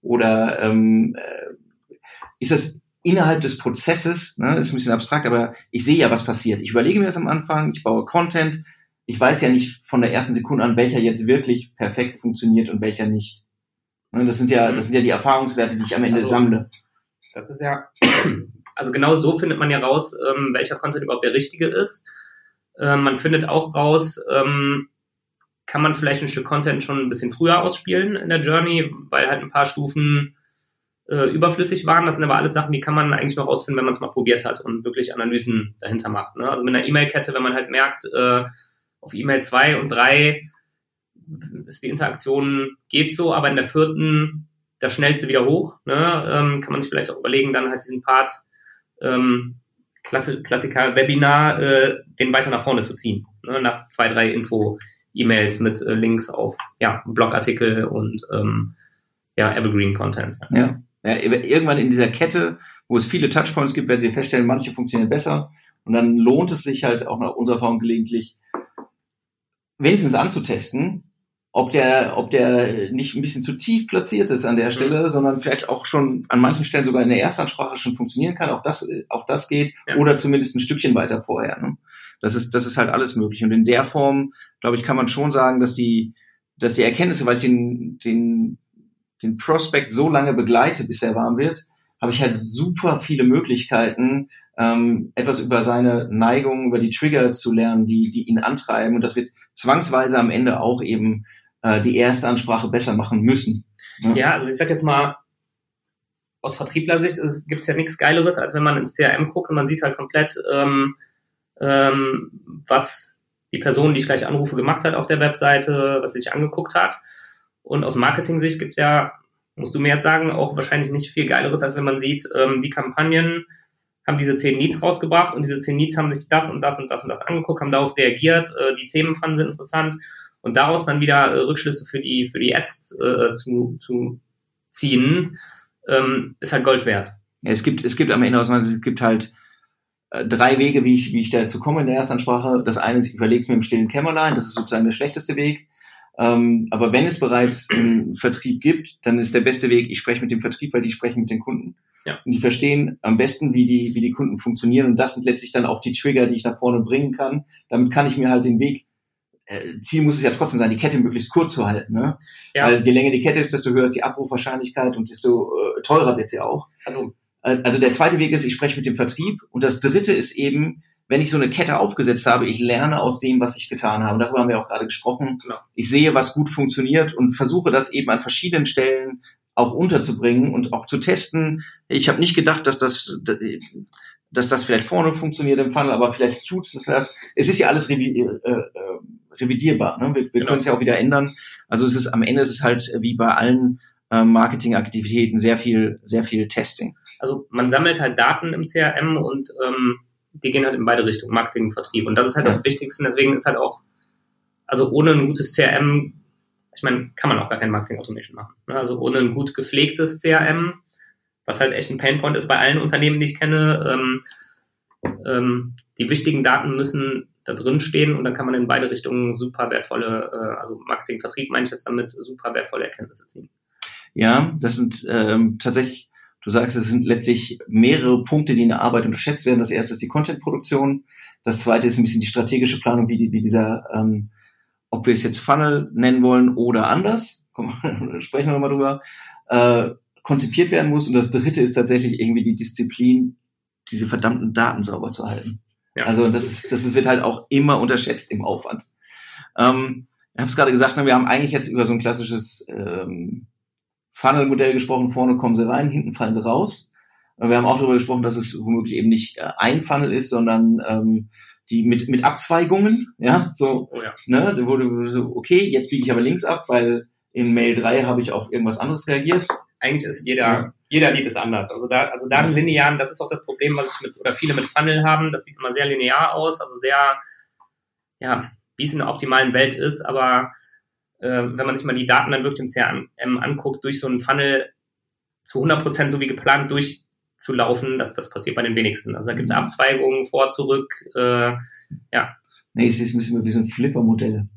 [SPEAKER 1] Oder ähm, äh, ist das innerhalb des Prozesses, ne, ist ein bisschen abstrakt, aber ich sehe ja, was passiert. Ich überlege mir das am Anfang, ich baue Content, ich weiß ja nicht von der ersten Sekunde an, welcher jetzt wirklich perfekt funktioniert und welcher nicht. Ne, das sind ja, das sind ja die Erfahrungswerte, die ich am Ende also, sammle.
[SPEAKER 2] Das ist ja, also genau so findet man ja raus, ähm, welcher Content überhaupt der richtige ist. Ähm, man findet auch raus, ähm, kann man vielleicht ein Stück Content schon ein bisschen früher ausspielen in der Journey, weil halt ein paar Stufen äh, überflüssig waren. Das sind aber alles Sachen, die kann man eigentlich noch rausfinden, wenn man es mal probiert hat und wirklich Analysen dahinter macht. Ne? Also mit einer E-Mail-Kette, wenn man halt merkt, äh, auf E-Mail 2 und 3 ist die Interaktion geht so, aber in der vierten, da schnellt sie wieder hoch. Ne? Ähm, kann man sich vielleicht auch überlegen, dann halt diesen Part ähm, Klassi Klassiker Webinar, äh, den weiter nach vorne zu ziehen. Ne? Nach zwei, drei Info-E-Mails mit äh, Links auf ja, Blogartikel und ähm, ja, Evergreen-Content.
[SPEAKER 1] Ja. ja, irgendwann in dieser Kette, wo es viele Touchpoints gibt, werdet ihr feststellen, manche funktionieren besser. Und dann lohnt es sich halt auch nach unserer Erfahrung gelegentlich, wenigstens anzutesten, ob der, ob der nicht ein bisschen zu tief platziert ist an der Stelle, mhm. sondern vielleicht auch schon an manchen Stellen sogar in der Erstansprache schon funktionieren kann. Auch das, auch das geht. Ja. Oder zumindest ein Stückchen weiter vorher. Ne? Das ist, das ist halt alles möglich. Und in der Form, glaube ich, kann man schon sagen, dass die, dass die Erkenntnisse, weil ich den, den, den Prospect so lange begleite, bis er warm wird, habe ich halt super viele Möglichkeiten, ähm, etwas über seine Neigung, über die Trigger zu lernen, die, die ihn antreiben. Und das wird zwangsweise am Ende auch eben äh, die erste Ansprache besser machen müssen.
[SPEAKER 2] Ne? Ja, also ich sag jetzt mal, aus Vertrieblersicht gibt es ja nichts Geileres, als wenn man ins CRM guckt und man sieht halt komplett, ähm, ähm, was die Person, die ich gleich anrufe, gemacht hat auf der Webseite, was sie sich angeguckt hat. Und aus Marketing-Sicht gibt es ja, musst du mir jetzt sagen, auch wahrscheinlich nicht viel Geileres, als wenn man sieht, ähm, die Kampagnen haben diese zehn Needs rausgebracht und diese zehn Needs haben sich das und das und das und das angeguckt, haben darauf reagiert, äh, die Themen fanden sie interessant und daraus dann wieder äh, Rückschlüsse für die, für die Ads äh, zu, zu ziehen, ähm, ist halt Gold wert.
[SPEAKER 1] Ja, es gibt, es gibt am Ende aus meiner Sicht, es gibt halt äh, drei Wege, wie ich, wie ich dazu komme in der Erstansprache. Das eine ist, ich überlege es mir im stillen Kämmerlein, das ist sozusagen der schlechteste Weg. Ähm, aber wenn es bereits einen Vertrieb gibt, dann ist der beste Weg, ich spreche mit dem Vertrieb, weil die sprechen mit den Kunden. Ja. Und die verstehen am besten, wie die, wie die Kunden funktionieren. Und das sind letztlich dann auch die Trigger, die ich nach vorne bringen kann. Damit kann ich mir halt den Weg Ziel muss es ja trotzdem sein, die Kette möglichst kurz zu halten. Ne? Ja. Weil je länger die Kette ist, desto höher ist die Abrufwahrscheinlichkeit und desto äh, teurer wird sie auch. Also, äh, also der zweite Weg ist, ich spreche mit dem Vertrieb. Und das dritte ist eben, wenn ich so eine Kette aufgesetzt habe, ich lerne aus dem, was ich getan habe. Darüber haben wir auch gerade gesprochen. Genau. Ich sehe, was gut funktioniert und versuche das eben an verschiedenen Stellen auch unterzubringen und auch zu testen. Ich habe nicht gedacht, dass das, dass das vielleicht vorne funktioniert im Funnel, aber vielleicht tut es das. Es ist ja alles äh, äh, revidierbar. Ne? Wir, wir genau. können es ja auch wieder ändern. Also es ist am Ende ist es halt wie bei allen äh, Marketingaktivitäten sehr viel, sehr viel Testing.
[SPEAKER 2] Also man sammelt halt Daten im CRM und ähm, die gehen halt in beide Richtungen, Marketing und Vertrieb. Und das ist halt ja. das Wichtigste. Deswegen ist halt auch, also ohne ein gutes CRM, ich meine, kann man auch gar kein Marketing Automation machen. Ne? Also ohne ein gut gepflegtes CRM, was halt echt ein Painpoint ist bei allen Unternehmen, die ich kenne, ähm, ähm, die wichtigen Daten müssen da drin stehen und dann kann man in beide Richtungen super wertvolle, äh, also Marketing, Vertrieb meine ich jetzt damit, super wertvolle Erkenntnisse ziehen.
[SPEAKER 1] Ja, das sind ähm, tatsächlich Du sagst, es sind letztlich mehrere Punkte, die in der Arbeit unterschätzt werden. Das erste ist die Content-Produktion. Das zweite ist ein bisschen die strategische Planung, wie, die, wie dieser, ähm, ob wir es jetzt Funnel nennen wollen oder anders, komm, <laughs> sprechen wir nochmal drüber, äh, konzipiert werden muss. Und das dritte ist tatsächlich irgendwie die Disziplin, diese verdammten Daten sauber zu halten. Ja. Also das ist, das ist, wird halt auch immer unterschätzt im Aufwand. Ähm, ich habe es gerade gesagt, ne, wir haben eigentlich jetzt über so ein klassisches ähm, Funnel-Modell gesprochen, vorne kommen sie rein, hinten fallen sie raus. Wir haben auch darüber gesprochen, dass es womöglich eben nicht äh, ein Funnel ist, sondern ähm, die mit, mit Abzweigungen, ja, so, oh ja. ne, da wurde so, okay, jetzt biege ich aber links ab, weil in Mail 3 habe ich auf irgendwas anderes reagiert.
[SPEAKER 2] Eigentlich ist jeder. Jeder Lied ist anders. Also da, also da ja. linearen, das ist auch das Problem, was ich mit, oder viele mit Funnel haben, das sieht immer sehr linear aus, also sehr, ja, wie es in der optimalen Welt ist, aber äh, wenn man sich mal die Daten dann wirklich im CRM anguckt, durch so einen Funnel zu 100% so wie geplant durchzulaufen, das, das passiert bei den wenigsten. Also da gibt es mhm. Abzweigungen vor, zurück, äh, ja.
[SPEAKER 1] Nee, es ist ein bisschen wie so ein Flipper-Modell.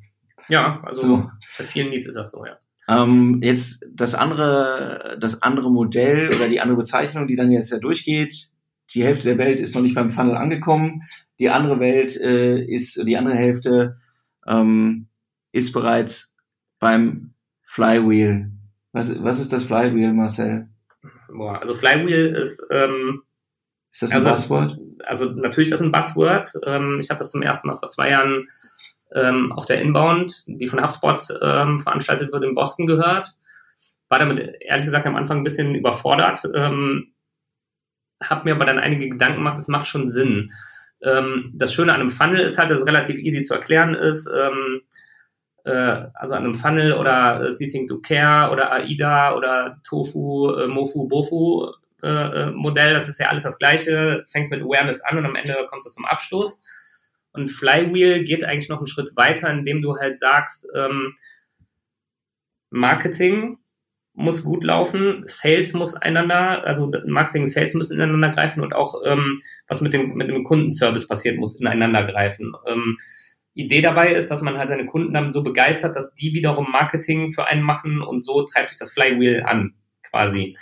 [SPEAKER 2] Ja, also so. bei vielen Needs ist das so, ja.
[SPEAKER 1] Ähm, jetzt das andere, das andere Modell oder die andere Bezeichnung, die dann jetzt ja durchgeht, die Hälfte der Welt ist noch nicht beim Funnel angekommen, die andere Welt äh, ist, die andere Hälfte ähm, ist bereits beim Flywheel. Was, was ist das Flywheel, Marcel?
[SPEAKER 2] Boah, also Flywheel ist ähm,
[SPEAKER 1] ist das ein
[SPEAKER 2] also,
[SPEAKER 1] Buzzword?
[SPEAKER 2] Also natürlich ist das ein Buzzword. Ähm, ich habe das zum ersten Mal vor zwei Jahren ähm, auf der Inbound, die von HubSpot ähm, veranstaltet wird, in Boston gehört. War damit ehrlich gesagt am Anfang ein bisschen überfordert. Ähm, habe mir aber dann einige Gedanken gemacht, es macht schon Sinn. Ähm, das Schöne an einem Funnel ist halt, dass es relativ easy zu erklären ist. Ähm, äh, also an einem Funnel oder äh, Ceasing to Care oder AIDA oder Tofu, äh, Mofu, Bofu äh, äh, Modell, das ist ja alles das gleiche, fängt mit Awareness an und am Ende kommst du zum Abschluss. Und Flywheel geht eigentlich noch einen Schritt weiter, indem du halt sagst, ähm, Marketing muss gut laufen, Sales muss einander, also Marketing und Sales müssen ineinander greifen und auch ähm, was mit dem, mit dem Kundenservice passiert, muss ineinander greifen. Ähm, Idee dabei ist, dass man halt seine Kunden damit so begeistert, dass die wiederum Marketing für einen machen und so treibt sich das Flywheel an, quasi.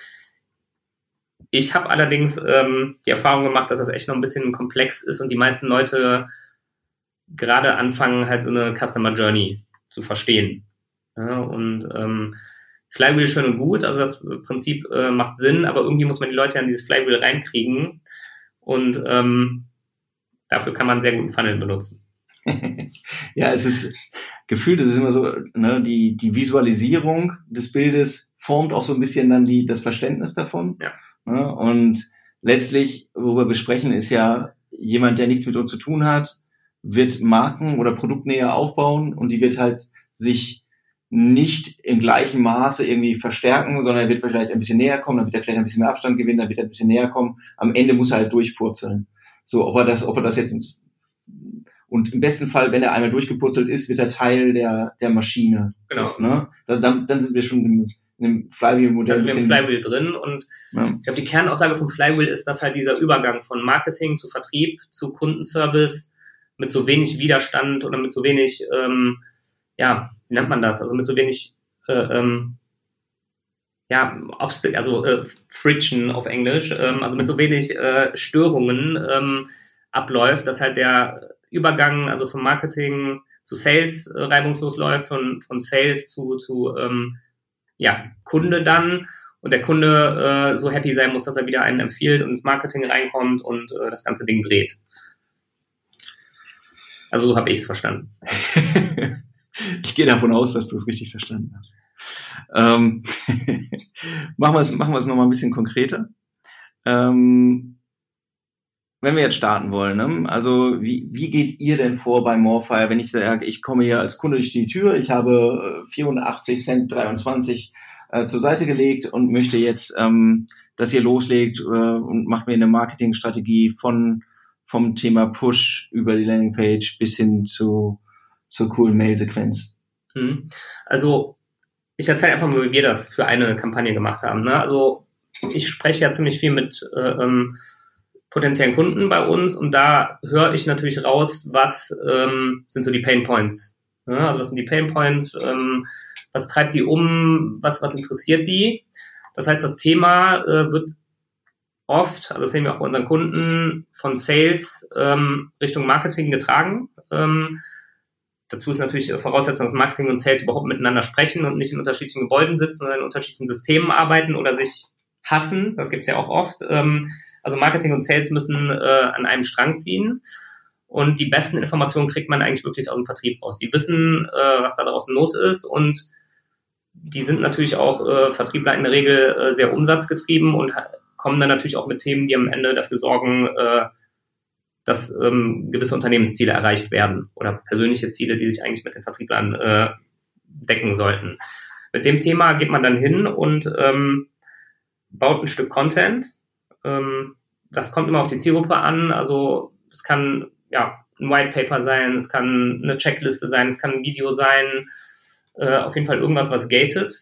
[SPEAKER 2] Ich habe allerdings ähm, die Erfahrung gemacht, dass das echt noch ein bisschen komplex ist und die meisten Leute gerade anfangen, halt so eine Customer Journey zu verstehen. Ja, und ähm, Flywheel schön und gut, also das Prinzip äh, macht Sinn, aber irgendwie muss man die Leute an dieses Flywheel reinkriegen und ähm, dafür kann man sehr guten Funnel benutzen. <laughs>
[SPEAKER 1] ja, es ist gefühlt, es ist immer so, ne, die, die Visualisierung des Bildes formt auch so ein bisschen dann die, das Verständnis davon.
[SPEAKER 2] Ja.
[SPEAKER 1] Ne, und letztlich, worüber wir sprechen, ist ja jemand, der nichts mit uns zu tun hat, wird Marken oder Produktnähe aufbauen und die wird halt sich nicht im gleichen Maße irgendwie verstärken, sondern er wird vielleicht ein bisschen näher kommen, dann wird er vielleicht ein bisschen mehr Abstand gewinnen, dann wird er ein bisschen näher kommen. Am Ende muss er halt durchpurzeln. So, ob er das, ob er das jetzt und im besten Fall, wenn er einmal durchgepurzelt ist, wird er Teil der, der Maschine.
[SPEAKER 2] Genau.
[SPEAKER 1] So, ne? dann, dann sind wir schon in, in einem Flywheel-Modell.
[SPEAKER 2] Sind wir im Flywheel drin und ja. ich glaube, die Kernaussage vom Flywheel ist, dass halt dieser Übergang von Marketing zu Vertrieb zu Kundenservice mit so wenig Widerstand oder mit so wenig ähm, ja, wie nennt man das? Also mit so wenig, äh, ähm, ja, Obstacle, also äh, Friction auf Englisch, ähm, also mit so wenig äh, Störungen ähm, abläuft, dass halt der Übergang, also vom Marketing zu Sales äh, reibungslos läuft, von, von Sales zu, zu ähm, ja, Kunde dann und der Kunde äh, so happy sein muss, dass er wieder einen empfiehlt und ins Marketing reinkommt und äh, das ganze Ding dreht. Also so habe ich es verstanden. <laughs>
[SPEAKER 1] Ich gehe davon aus, dass du es richtig verstanden hast. Ähm, <laughs> machen wir es machen wir es nochmal ein bisschen konkreter. Ähm, wenn wir jetzt starten wollen, ne? also wie, wie geht ihr denn vor bei Morfire, wenn ich sage, ich komme hier als Kunde durch die Tür, ich habe 84 äh, Cent 23 äh, zur Seite gelegt und möchte jetzt, ähm, dass ihr loslegt äh, und macht mir eine Marketingstrategie von vom Thema Push über die Landingpage bis hin zu zur coolen Mail-Sequenz?
[SPEAKER 2] Hm. Also ich erzähle einfach mal, wie wir das für eine Kampagne gemacht haben. Ne? Also ich spreche ja ziemlich viel mit äh, ähm, potenziellen Kunden bei uns und da höre ich natürlich raus, was ähm, sind so die Pain Points. Ne? Also was sind die Pain Points, ähm, was treibt die um, was, was interessiert die. Das heißt, das Thema äh, wird oft, also das sehen wir auch bei unseren Kunden, von Sales ähm, Richtung Marketing getragen. Ähm, Dazu ist natürlich Voraussetzung, dass Marketing und Sales überhaupt miteinander sprechen und nicht in unterschiedlichen Gebäuden sitzen, sondern in unterschiedlichen Systemen arbeiten oder sich hassen. Das gibt's ja auch oft. Ähm, also Marketing und Sales müssen äh, an einem Strang ziehen. Und die besten Informationen kriegt man eigentlich wirklich aus dem Vertrieb raus. Die wissen, äh, was da draußen los ist und die sind natürlich auch äh, Vertriebler in der Regel äh, sehr umsatzgetrieben und kommen dann natürlich auch mit Themen, die am Ende dafür sorgen, äh, dass ähm, gewisse Unternehmensziele erreicht werden oder persönliche Ziele, die sich eigentlich mit den Vertrieblern äh, decken sollten. Mit dem Thema geht man dann hin und ähm, baut ein Stück Content. Ähm, das kommt immer auf die Zielgruppe an. Also es kann ja ein White Paper sein, es kann eine Checkliste sein, es kann ein Video sein, äh, auf jeden Fall irgendwas, was gated.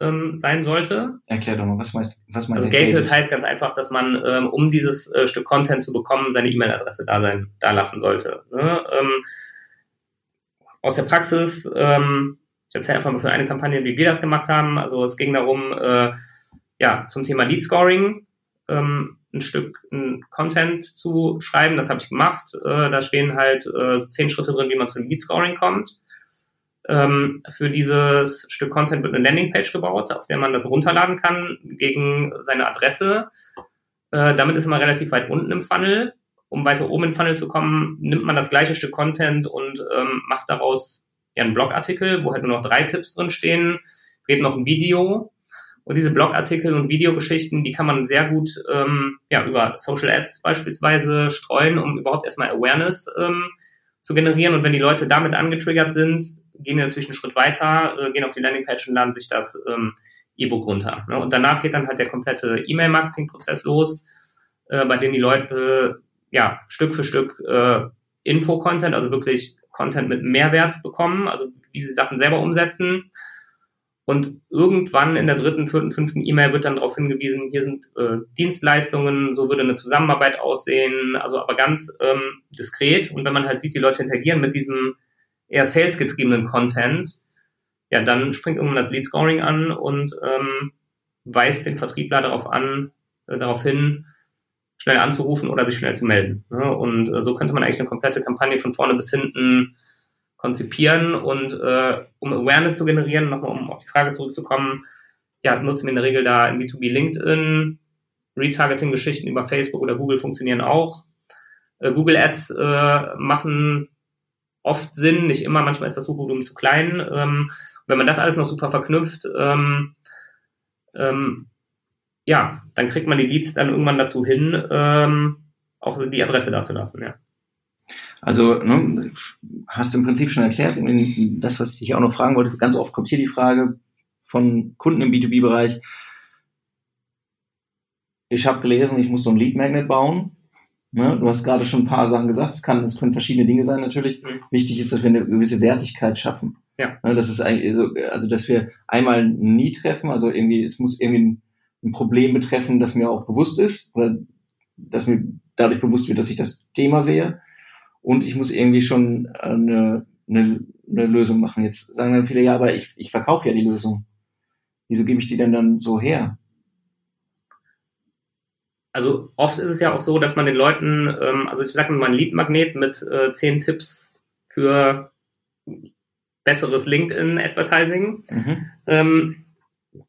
[SPEAKER 2] Ähm, sein sollte.
[SPEAKER 1] Erklär doch mal, was meinst, was
[SPEAKER 2] meinst also gated, gated heißt ganz einfach, dass man, ähm, um dieses äh, Stück Content zu bekommen, seine E-Mail-Adresse da sein, da lassen sollte. Ne? Ähm, aus der Praxis, ähm, ich erzähle einfach mal für eine Kampagne, wie wir das gemacht haben. Also es ging darum, äh, ja, zum Thema Lead Scoring ähm, ein Stück ein Content zu schreiben. Das habe ich gemacht. Äh, da stehen halt äh, zehn Schritte drin, wie man zum Lead Scoring kommt. Ähm, für dieses Stück Content wird eine Landingpage gebaut, auf der man das runterladen kann gegen seine Adresse. Äh, damit ist man relativ weit unten im Funnel. Um weiter oben im Funnel zu kommen, nimmt man das gleiche Stück Content und ähm, macht daraus einen Blogartikel, wo halt nur noch drei Tipps drin stehen, dreht noch ein Video. Und diese Blogartikel und Videogeschichten, die kann man sehr gut ähm, ja, über Social Ads beispielsweise streuen, um überhaupt erstmal Awareness ähm, zu generieren. Und wenn die Leute damit angetriggert sind, gehen die natürlich einen Schritt weiter, äh, gehen auf die Landingpage und laden sich das ähm, E-Book runter. Ne? Und danach geht dann halt der komplette E-Mail-Marketing-Prozess los, äh, bei dem die Leute ja Stück für Stück äh, Info-Content, also wirklich Content mit Mehrwert bekommen, also wie sie Sachen selber umsetzen. Und irgendwann in der dritten, vierten, fünften E-Mail wird dann darauf hingewiesen, hier sind äh, Dienstleistungen, so würde eine Zusammenarbeit aussehen, also aber ganz ähm, diskret. Und wenn man halt sieht, die Leute interagieren mit diesem eher salesgetriebenen Content, ja, dann springt irgendwann das Lead Scoring an und ähm, weist den Vertriebler darauf an, äh, darauf hin, schnell anzurufen oder sich schnell zu melden. Ne? Und äh, so könnte man eigentlich eine komplette Kampagne von vorne bis hinten konzipieren und äh, um Awareness zu generieren, nochmal um auf die Frage zurückzukommen, ja, nutzen wir in der Regel da in B2B LinkedIn, Retargeting-Geschichten über Facebook oder Google funktionieren auch. Äh, Google Ads äh, machen oft Sinn, nicht immer, manchmal ist das Suchvolumen zu klein. Ähm, wenn man das alles noch super verknüpft, ähm, ähm, ja, dann kriegt man die Leads dann irgendwann dazu hin, ähm, auch die Adresse dazulassen, ja.
[SPEAKER 1] Also ne, hast du im Prinzip schon erklärt, das, was ich auch noch fragen wollte, ganz oft kommt hier die Frage von Kunden im B2B-Bereich, ich habe gelesen, ich muss so ein Lead Magnet bauen. Ne? Du hast gerade schon ein paar Sachen gesagt, es, kann, es können verschiedene Dinge sein natürlich. Mhm. Wichtig ist, dass wir eine gewisse Wertigkeit schaffen. Ja. Ne, das ist eigentlich so, also dass wir einmal nie treffen, also irgendwie, es muss irgendwie ein ein Problem betreffen, das mir auch bewusst ist oder dass mir dadurch bewusst wird, dass ich das Thema sehe. Und ich muss irgendwie schon eine, eine, eine Lösung machen. Jetzt sagen dann viele, ja, aber ich, ich verkaufe ja die Lösung. Wieso gebe ich die denn dann so her?
[SPEAKER 2] Also oft ist es ja auch so, dass man den Leuten, ähm, also ich sage mal ein Lead-Magnet mit äh, zehn Tipps für besseres LinkedIn-Advertising. Mhm. Ähm,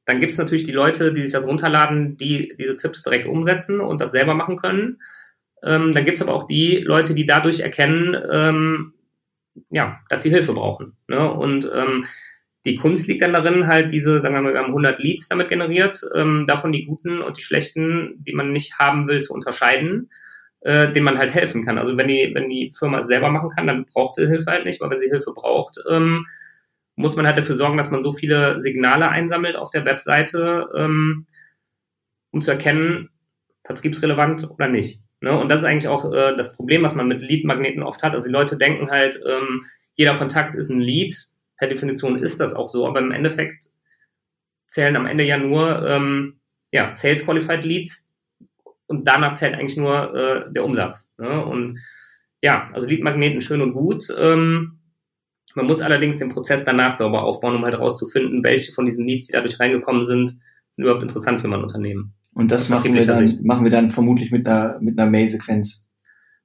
[SPEAKER 2] dann gibt es natürlich die Leute, die sich das runterladen, die diese Tipps direkt umsetzen und das selber machen können. Ähm, dann gibt es aber auch die Leute, die dadurch erkennen, ähm, ja, dass sie Hilfe brauchen. Ne? Und ähm, die Kunst liegt dann darin, halt diese, sagen wir mal, wir haben 100 Leads damit generiert, ähm, davon die guten und die schlechten, die man nicht haben will, zu unterscheiden, äh, denen man halt helfen kann. Also wenn die, wenn die Firma selber machen kann, dann braucht sie Hilfe halt nicht, aber wenn sie Hilfe braucht, ähm, muss man halt dafür sorgen, dass man so viele Signale einsammelt auf der Webseite, ähm, um zu erkennen, vertriebsrelevant oder nicht. Ne? Und das ist eigentlich auch äh, das Problem, was man mit Lead-Magneten oft hat. Also die Leute denken halt, ähm, jeder Kontakt ist ein Lead. Per Definition ist das auch so, aber im Endeffekt zählen am Ende ja nur ähm, ja, Sales Qualified Leads und danach zählt eigentlich nur äh, der Umsatz. Ne? Und ja, also Lead-Magneten schön und gut. Ähm, man muss allerdings den Prozess danach sauber aufbauen, um halt herauszufinden, welche von diesen Leads, die dadurch reingekommen sind, sind überhaupt interessant für mein Unternehmen.
[SPEAKER 1] Und das, das machen, wir dann, machen wir dann vermutlich mit einer, mit einer Mail-Sequenz.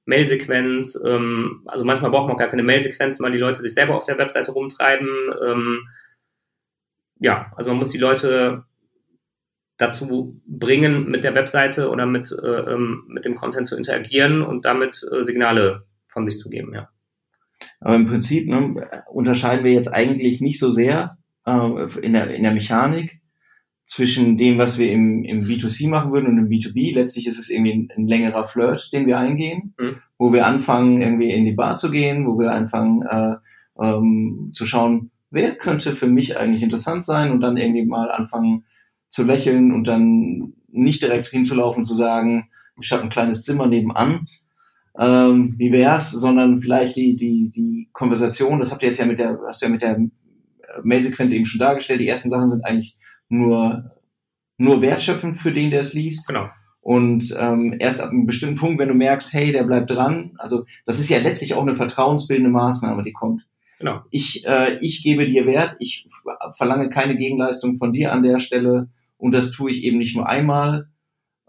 [SPEAKER 2] Mail-Sequenz, ähm, also manchmal braucht man auch gar keine Mail-Sequenz, weil die Leute sich selber auf der Webseite rumtreiben. Ähm, ja, also man muss die Leute dazu bringen, mit der Webseite oder mit, äh, ähm, mit dem Content zu interagieren und damit äh, Signale von sich zu geben, ja.
[SPEAKER 1] Aber im Prinzip ne, unterscheiden wir jetzt eigentlich nicht so sehr äh, in, der, in der Mechanik zwischen dem, was wir im, im B2C machen würden und im B2B. Letztlich ist es irgendwie ein, ein längerer Flirt, den wir eingehen, mhm. wo wir anfangen, irgendwie in die Bar zu gehen, wo wir anfangen äh, ähm, zu schauen, wer könnte für mich eigentlich interessant sein und dann irgendwie mal anfangen zu lächeln und dann nicht direkt hinzulaufen und zu sagen, ich habe ein kleines Zimmer nebenan, ähm, wie wär's, sondern vielleicht die, die, die Konversation, das habt ihr jetzt ja mit der, hast du ja mit der Mail-Sequenz eben schon dargestellt, die ersten Sachen sind eigentlich nur, nur wertschöpfend für den, der es liest.
[SPEAKER 2] Genau.
[SPEAKER 1] Und ähm, erst ab einem bestimmten Punkt, wenn du merkst, hey, der bleibt dran, also das ist ja letztlich auch eine vertrauensbildende Maßnahme, die kommt.
[SPEAKER 2] Genau.
[SPEAKER 1] Ich, äh, ich gebe dir Wert, ich verlange keine Gegenleistung von dir an der Stelle und das tue ich eben nicht nur einmal,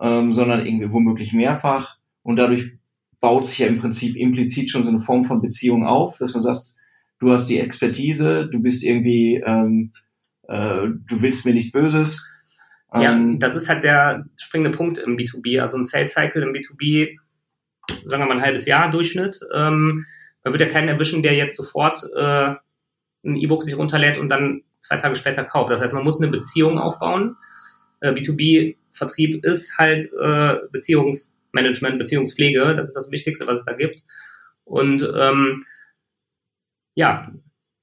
[SPEAKER 1] ähm, sondern irgendwie womöglich mehrfach und dadurch baut sich ja im Prinzip implizit schon so eine Form von Beziehung auf, dass man sagt, du hast die Expertise, du bist irgendwie, ähm, äh, du willst mir nichts Böses,
[SPEAKER 2] ja, ähm, das ist halt der springende Punkt im B2B. Also ein Sales Cycle im B2B, sagen wir mal ein halbes Jahr Durchschnitt. Ähm, man wird ja keinen erwischen, der jetzt sofort äh, ein E-Book sich runterlädt und dann zwei Tage später kauft. Das heißt, man muss eine Beziehung aufbauen. Äh, B2B-Vertrieb ist halt äh, Beziehungsmanagement, Beziehungspflege. Das ist das Wichtigste, was es da gibt. Und ähm, ja,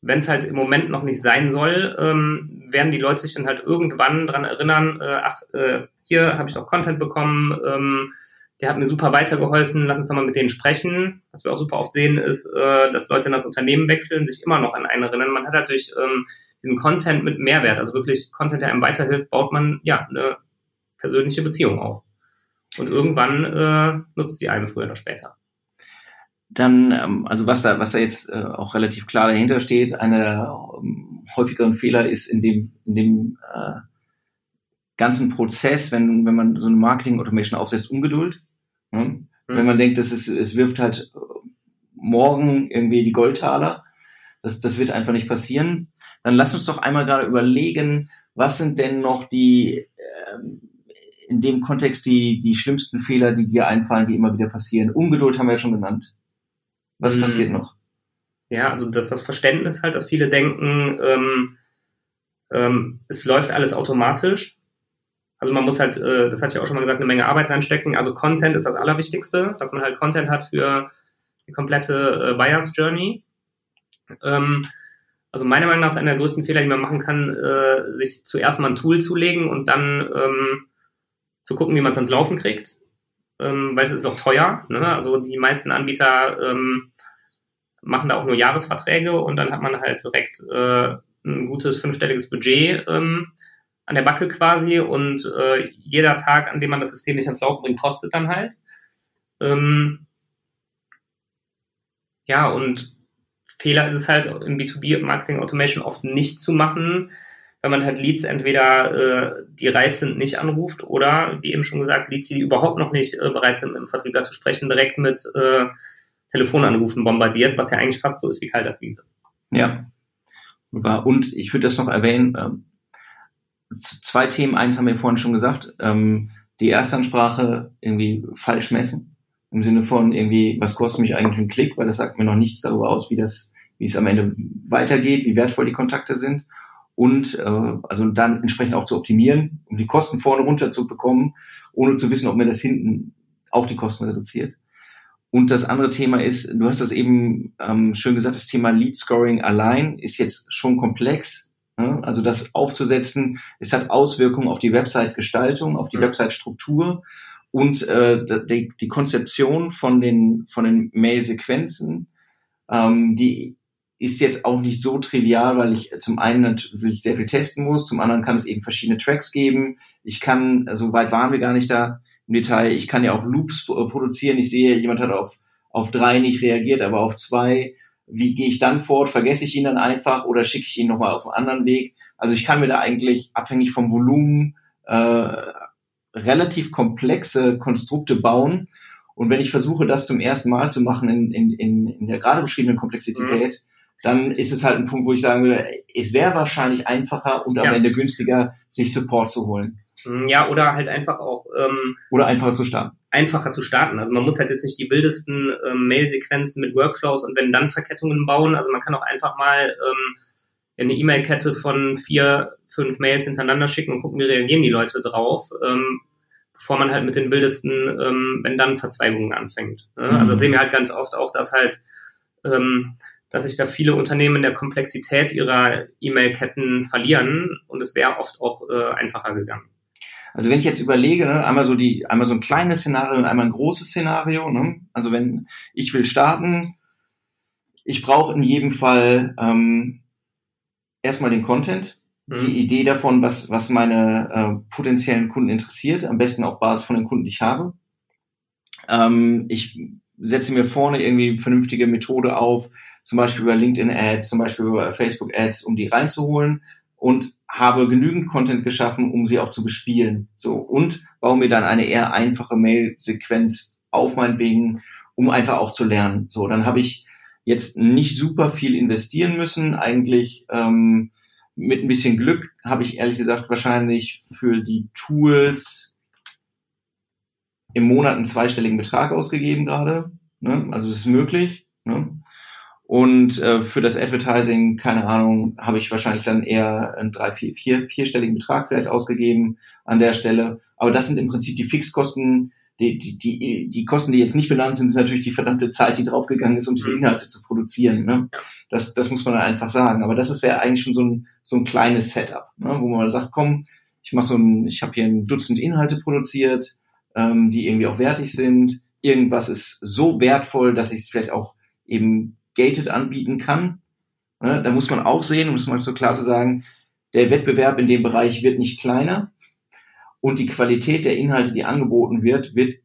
[SPEAKER 2] wenn es halt im Moment noch nicht sein soll, ähm, werden die Leute sich dann halt irgendwann dran erinnern, äh, ach, äh, hier habe ich auch Content bekommen, ähm, der hat mir super weitergeholfen, lass uns doch mal mit denen sprechen. Was wir auch super oft sehen, ist, äh, dass Leute in das Unternehmen wechseln, sich immer noch an einen erinnern. Man hat halt durch ähm, diesen Content mit Mehrwert, also wirklich Content, der einem weiterhilft, baut man ja eine persönliche Beziehung auf. Und irgendwann äh, nutzt die einem früher oder später
[SPEAKER 1] dann, ähm, also was da, was da jetzt äh, auch relativ klar dahinter steht, einer der ähm, häufigeren Fehler ist in dem, in dem äh, ganzen Prozess, wenn, wenn man so eine Marketing-Automation aufsetzt, Ungeduld. Ne? Mhm. Wenn man denkt, dass es, es wirft halt morgen irgendwie die Goldtaler, das, das wird einfach nicht passieren. Dann lass uns doch einmal gerade überlegen, was sind denn noch die, äh, in dem Kontext die, die schlimmsten Fehler, die dir einfallen, die immer wieder passieren. Ungeduld haben wir ja schon genannt. Was mhm. passiert noch?
[SPEAKER 2] Ja, also das, das Verständnis halt, dass viele denken, ähm, ähm, es läuft alles automatisch. Also man muss halt, äh, das hatte ich auch schon mal gesagt, eine Menge Arbeit reinstecken. Also Content ist das Allerwichtigste, dass man halt Content hat für die komplette äh, Buyers Journey. Ähm, also meiner Meinung nach ist einer der größten Fehler, die man machen kann, äh, sich zuerst mal ein Tool zulegen und dann ähm, zu gucken, wie man es ans Laufen kriegt ähm, weil es ist auch teuer. Ne? Also die meisten Anbieter ähm, machen da auch nur Jahresverträge und dann hat man halt direkt äh, ein gutes fünfstelliges Budget ähm, an der Backe quasi und äh, jeder Tag, an dem man das System nicht ans Laufen bringt, kostet dann halt. Ähm, ja, und Fehler ist es halt im B2B Marketing Automation oft nicht zu machen, wenn man halt Leads entweder äh, die reif sind, nicht anruft oder, wie eben schon gesagt, Leads, die überhaupt noch nicht äh, bereit sind, im Vertriebler zu sprechen, direkt mit äh, Telefonanrufen bombardiert, was ja eigentlich fast so ist wie Kaltakquise.
[SPEAKER 1] Ja. Und ich würde das noch erwähnen, ähm, zwei Themen, eins haben wir vorhin schon gesagt, ähm, die Erstansprache irgendwie falsch messen, im Sinne von irgendwie, was kostet mich eigentlich ein Klick, weil das sagt mir noch nichts darüber aus, wie das, wie es am Ende weitergeht, wie wertvoll die Kontakte sind und äh, also dann entsprechend auch zu optimieren, um die Kosten vorne runter zu bekommen, ohne zu wissen, ob mir das hinten auch die Kosten reduziert. Und das andere Thema ist, du hast das eben ähm, schön gesagt, das Thema Lead Scoring allein ist jetzt schon komplex. Ne? Also das aufzusetzen, es hat Auswirkungen auf die Website-Gestaltung, auf die mhm. Website-Struktur und äh, die, die Konzeption von den, von den Mail-Sequenzen, ähm, die ist jetzt auch nicht so trivial, weil ich zum einen natürlich sehr viel testen muss, zum anderen kann es eben verschiedene Tracks geben. Ich kann, so weit waren wir gar nicht da im Detail, ich kann ja auch Loops produzieren. Ich sehe, jemand hat auf, auf drei nicht reagiert, aber auf zwei. Wie gehe ich dann fort? Vergesse ich ihn dann einfach oder schicke ich ihn nochmal auf einen anderen Weg? Also ich kann mir da eigentlich abhängig vom Volumen äh, relativ komplexe Konstrukte bauen. Und wenn ich versuche, das zum ersten Mal zu machen in, in, in, in der gerade beschriebenen Komplexität, mhm dann ist es halt ein Punkt, wo ich sagen würde, es wäre wahrscheinlich einfacher und am ja. Ende günstiger, sich Support zu holen.
[SPEAKER 2] Mm, ja, oder halt einfach auch. Ähm,
[SPEAKER 1] oder einfacher zu starten.
[SPEAKER 2] Einfacher zu starten. Also man muss halt jetzt nicht die wildesten ähm, Mail-Sequenzen mit Workflows und wenn dann Verkettungen bauen. Also man kann auch einfach mal ähm, eine E-Mail-Kette von vier, fünf Mails hintereinander schicken und gucken, wie reagieren die Leute drauf, ähm, bevor man halt mit den wildesten, ähm, wenn dann Verzweigungen anfängt. Ne? Mhm. Also das sehen wir halt ganz oft auch, dass halt ähm, dass sich da viele Unternehmen in der Komplexität ihrer E-Mail-Ketten verlieren und es wäre oft auch äh, einfacher gegangen.
[SPEAKER 1] Also wenn ich jetzt überlege, ne, einmal so die, einmal so ein kleines Szenario und einmal ein großes Szenario. Ne? Also wenn ich will starten, ich brauche in jedem Fall ähm, erstmal den Content. mhm. die Idee davon, was, was meine äh, potenziellen Kunden interessiert, am besten auf Basis von den Kunden, die ich habe. Ähm, ich setze mir vorne irgendwie eine vernünftige Methode auf, zum Beispiel über LinkedIn Ads, zum Beispiel über Facebook Ads, um die reinzuholen und habe genügend Content geschaffen, um sie auch zu bespielen. So und baue mir dann eine eher einfache Mail-Sequenz auf meinetwegen, um einfach auch zu lernen. So, dann habe ich jetzt nicht super viel investieren müssen. Eigentlich ähm, mit ein bisschen Glück habe ich ehrlich gesagt wahrscheinlich für die Tools im Monat einen zweistelligen Betrag ausgegeben gerade. Ne? Also das ist möglich. Ne? Und äh, für das Advertising, keine Ahnung, habe ich wahrscheinlich dann eher einen drei, vier, vier, vierstelligen Betrag vielleicht ausgegeben an der Stelle. Aber das sind im Prinzip die Fixkosten, die, die, die, die Kosten, die jetzt nicht benannt sind, sind natürlich die verdammte Zeit, die draufgegangen ist, um diese mhm. Inhalte zu produzieren. Ne? Das, das muss man dann einfach sagen. Aber das wäre eigentlich schon so ein, so ein kleines Setup, ne? wo man sagt, komm, ich mache so ein, ich habe hier ein Dutzend Inhalte produziert, ähm, die irgendwie auch wertig sind. Irgendwas ist so wertvoll, dass ich es vielleicht auch eben gated anbieten kann. Ne? Da muss man auch sehen, um es mal so klar zu sagen, der Wettbewerb in dem Bereich wird nicht kleiner und die Qualität der Inhalte, die angeboten wird, wird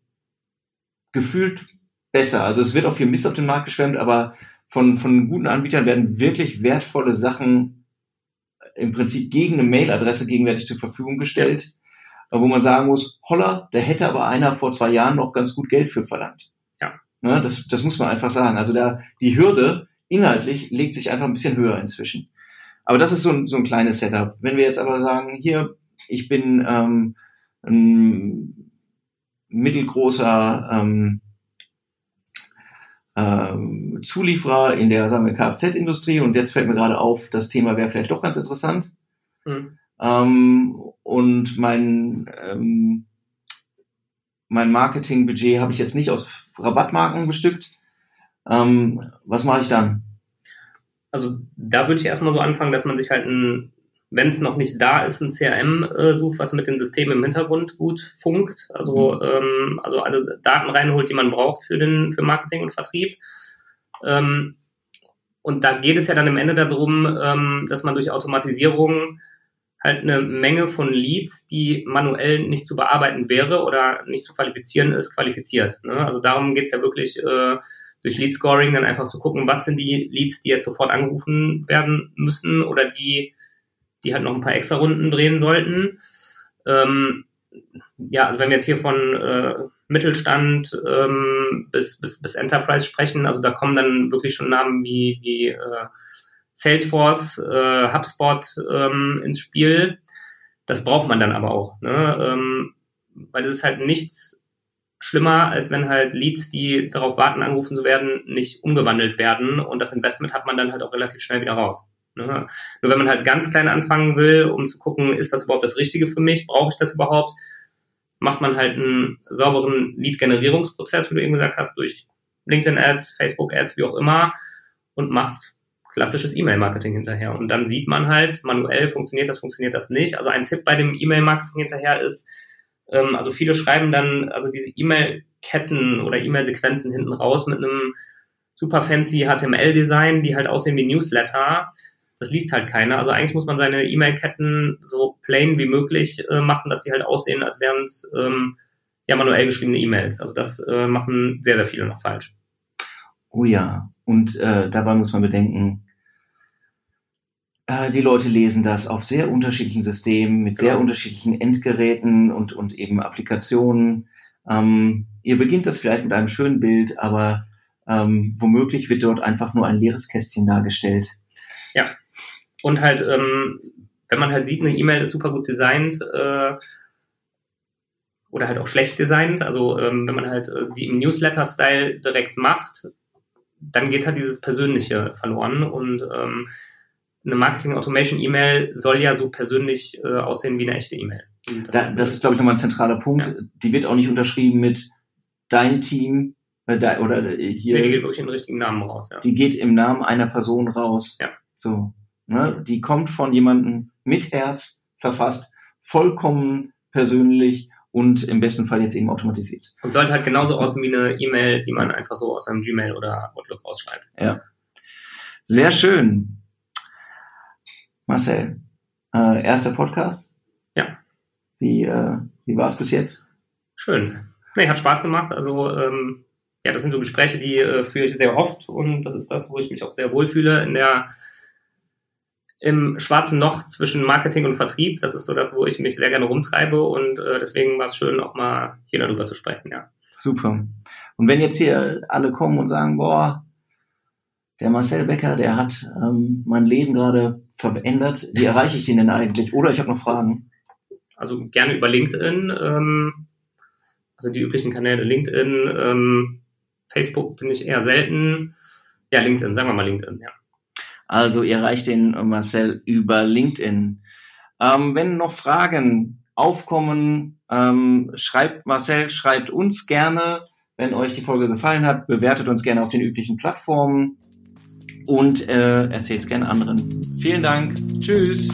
[SPEAKER 1] gefühlt besser. Also es wird auch viel Mist auf den Markt geschwemmt, aber von, von guten Anbietern werden wirklich wertvolle Sachen im Prinzip gegen eine Mailadresse gegenwärtig zur Verfügung gestellt, wo man sagen muss, holla, da hätte aber einer vor zwei Jahren noch ganz gut Geld für verlangt. Ne, das, das muss man einfach sagen. Also da die Hürde inhaltlich legt sich einfach ein bisschen höher inzwischen. Aber das ist so ein, so ein kleines Setup. Wenn wir jetzt aber sagen, hier, ich bin ähm, ein mittelgroßer ähm, ähm, Zulieferer in der sagen wir, Kfz-Industrie und jetzt fällt mir gerade auf, das Thema wäre vielleicht doch ganz interessant. Mhm. Ähm, und mein ähm, mein Marketingbudget habe ich jetzt nicht aus Rabattmarken bestückt. Ähm, was mache ich dann?
[SPEAKER 2] Also da würde ich erstmal so anfangen, dass man sich halt ein, wenn es noch nicht da ist, ein CRM äh, sucht, was mit den Systemen im Hintergrund gut funkt. Also, mhm. ähm, also alle Daten reinholt, die man braucht für den für Marketing und Vertrieb. Ähm, und da geht es ja dann im Ende darum, ähm, dass man durch Automatisierung halt eine Menge von Leads, die manuell nicht zu bearbeiten wäre oder nicht zu qualifizieren ist, qualifiziert. Ne? Also darum geht's ja wirklich äh, durch Lead Scoring dann einfach zu gucken, was sind die Leads, die jetzt sofort angerufen werden müssen oder die, die halt noch ein paar extra Runden drehen sollten. Ähm, ja, also wenn wir jetzt hier von äh, Mittelstand ähm, bis, bis, bis Enterprise sprechen, also da kommen dann wirklich schon Namen wie, wie äh, Salesforce, äh, HubSpot ähm, ins Spiel. Das braucht man dann aber auch, ne? ähm, weil das ist halt nichts schlimmer, als wenn halt Leads, die darauf warten, angerufen zu werden, nicht umgewandelt werden und das Investment hat man dann halt auch relativ schnell wieder raus. Ne? Nur wenn man halt ganz klein anfangen will, um zu gucken, ist das überhaupt das Richtige für mich, brauche ich das überhaupt, macht man halt einen sauberen Lead-Generierungsprozess, wie du eben gesagt hast, durch LinkedIn-Ads, Facebook-Ads, wie auch immer und macht klassisches E-Mail-Marketing hinterher. Und dann sieht man halt, manuell funktioniert das, funktioniert das nicht. Also ein Tipp bei dem E-Mail-Marketing hinterher ist, ähm, also viele schreiben dann also diese E-Mail-Ketten oder E-Mail-Sequenzen hinten raus mit einem super fancy HTML-Design, die halt aussehen wie Newsletter. Das liest halt keiner. Also eigentlich muss man seine E-Mail-Ketten so plain wie möglich äh, machen, dass die halt aussehen, als wären es ähm, ja manuell geschriebene E-Mails. Also das äh, machen sehr, sehr viele noch falsch.
[SPEAKER 1] Oh ja, und äh, dabei muss man bedenken, äh, die Leute lesen das auf sehr unterschiedlichen Systemen, mit sehr genau. unterschiedlichen Endgeräten und, und eben Applikationen. Ähm, ihr beginnt das vielleicht mit einem schönen Bild, aber ähm, womöglich wird dort einfach nur ein leeres Kästchen dargestellt.
[SPEAKER 2] Ja, und halt, ähm, wenn man halt sieht, eine E-Mail ist super gut designt, äh, oder halt auch schlecht designt. Also ähm, wenn man halt äh, die im Newsletter-Style direkt macht, dann geht halt dieses Persönliche verloren und ähm, eine Marketing Automation E-Mail soll ja so persönlich äh, aussehen wie eine echte E-Mail.
[SPEAKER 1] Das, das, ist, glaube ich, nochmal ein zentraler Punkt. Ja. Die wird auch nicht unterschrieben mit dein Team äh, da, oder äh, hier. Nee,
[SPEAKER 2] die geht wirklich in den richtigen Namen raus. Ja.
[SPEAKER 1] Die geht im Namen einer Person raus.
[SPEAKER 2] Ja.
[SPEAKER 1] So. Ne? Die kommt von jemandem mit Herz verfasst, vollkommen persönlich und im besten Fall jetzt eben automatisiert.
[SPEAKER 2] Und sollte halt genauso aussehen wie eine E-Mail, die man einfach so aus einem Gmail oder Outlook rausschreibt.
[SPEAKER 1] Ja. Sehr schön. Marcel, Äh, erster Podcast?
[SPEAKER 2] Ja.
[SPEAKER 1] Wie, äh, wie war es bis jetzt?
[SPEAKER 2] Schön. Nee, hat Spaß gemacht. Also ähm, ja, das sind so Gespräche, die äh, führe ich sehr oft und das ist das, wo ich mich auch sehr wohlfühle in der im schwarzen Loch zwischen Marketing und Vertrieb. Das ist so das, wo ich mich sehr gerne rumtreibe und äh, deswegen war es schön, auch mal hier darüber zu sprechen, ja.
[SPEAKER 1] Super. Und wenn jetzt hier alle kommen und sagen, boah, der Marcel Becker, der hat ähm, mein Leben gerade verändert, wie erreiche ich ihn denn eigentlich? Oder ich habe noch Fragen.
[SPEAKER 2] Also gerne über LinkedIn, ähm, also die üblichen Kanäle LinkedIn, ähm, Facebook bin ich eher selten. Ja, LinkedIn, sagen wir mal LinkedIn, ja.
[SPEAKER 1] Also ihr erreicht den Marcel über LinkedIn. Ähm, wenn noch Fragen aufkommen, ähm, schreibt Marcel, schreibt uns gerne. Wenn euch die Folge gefallen hat, bewertet uns gerne auf den üblichen Plattformen und äh, erzählt es gerne anderen. Vielen Dank. Tschüss.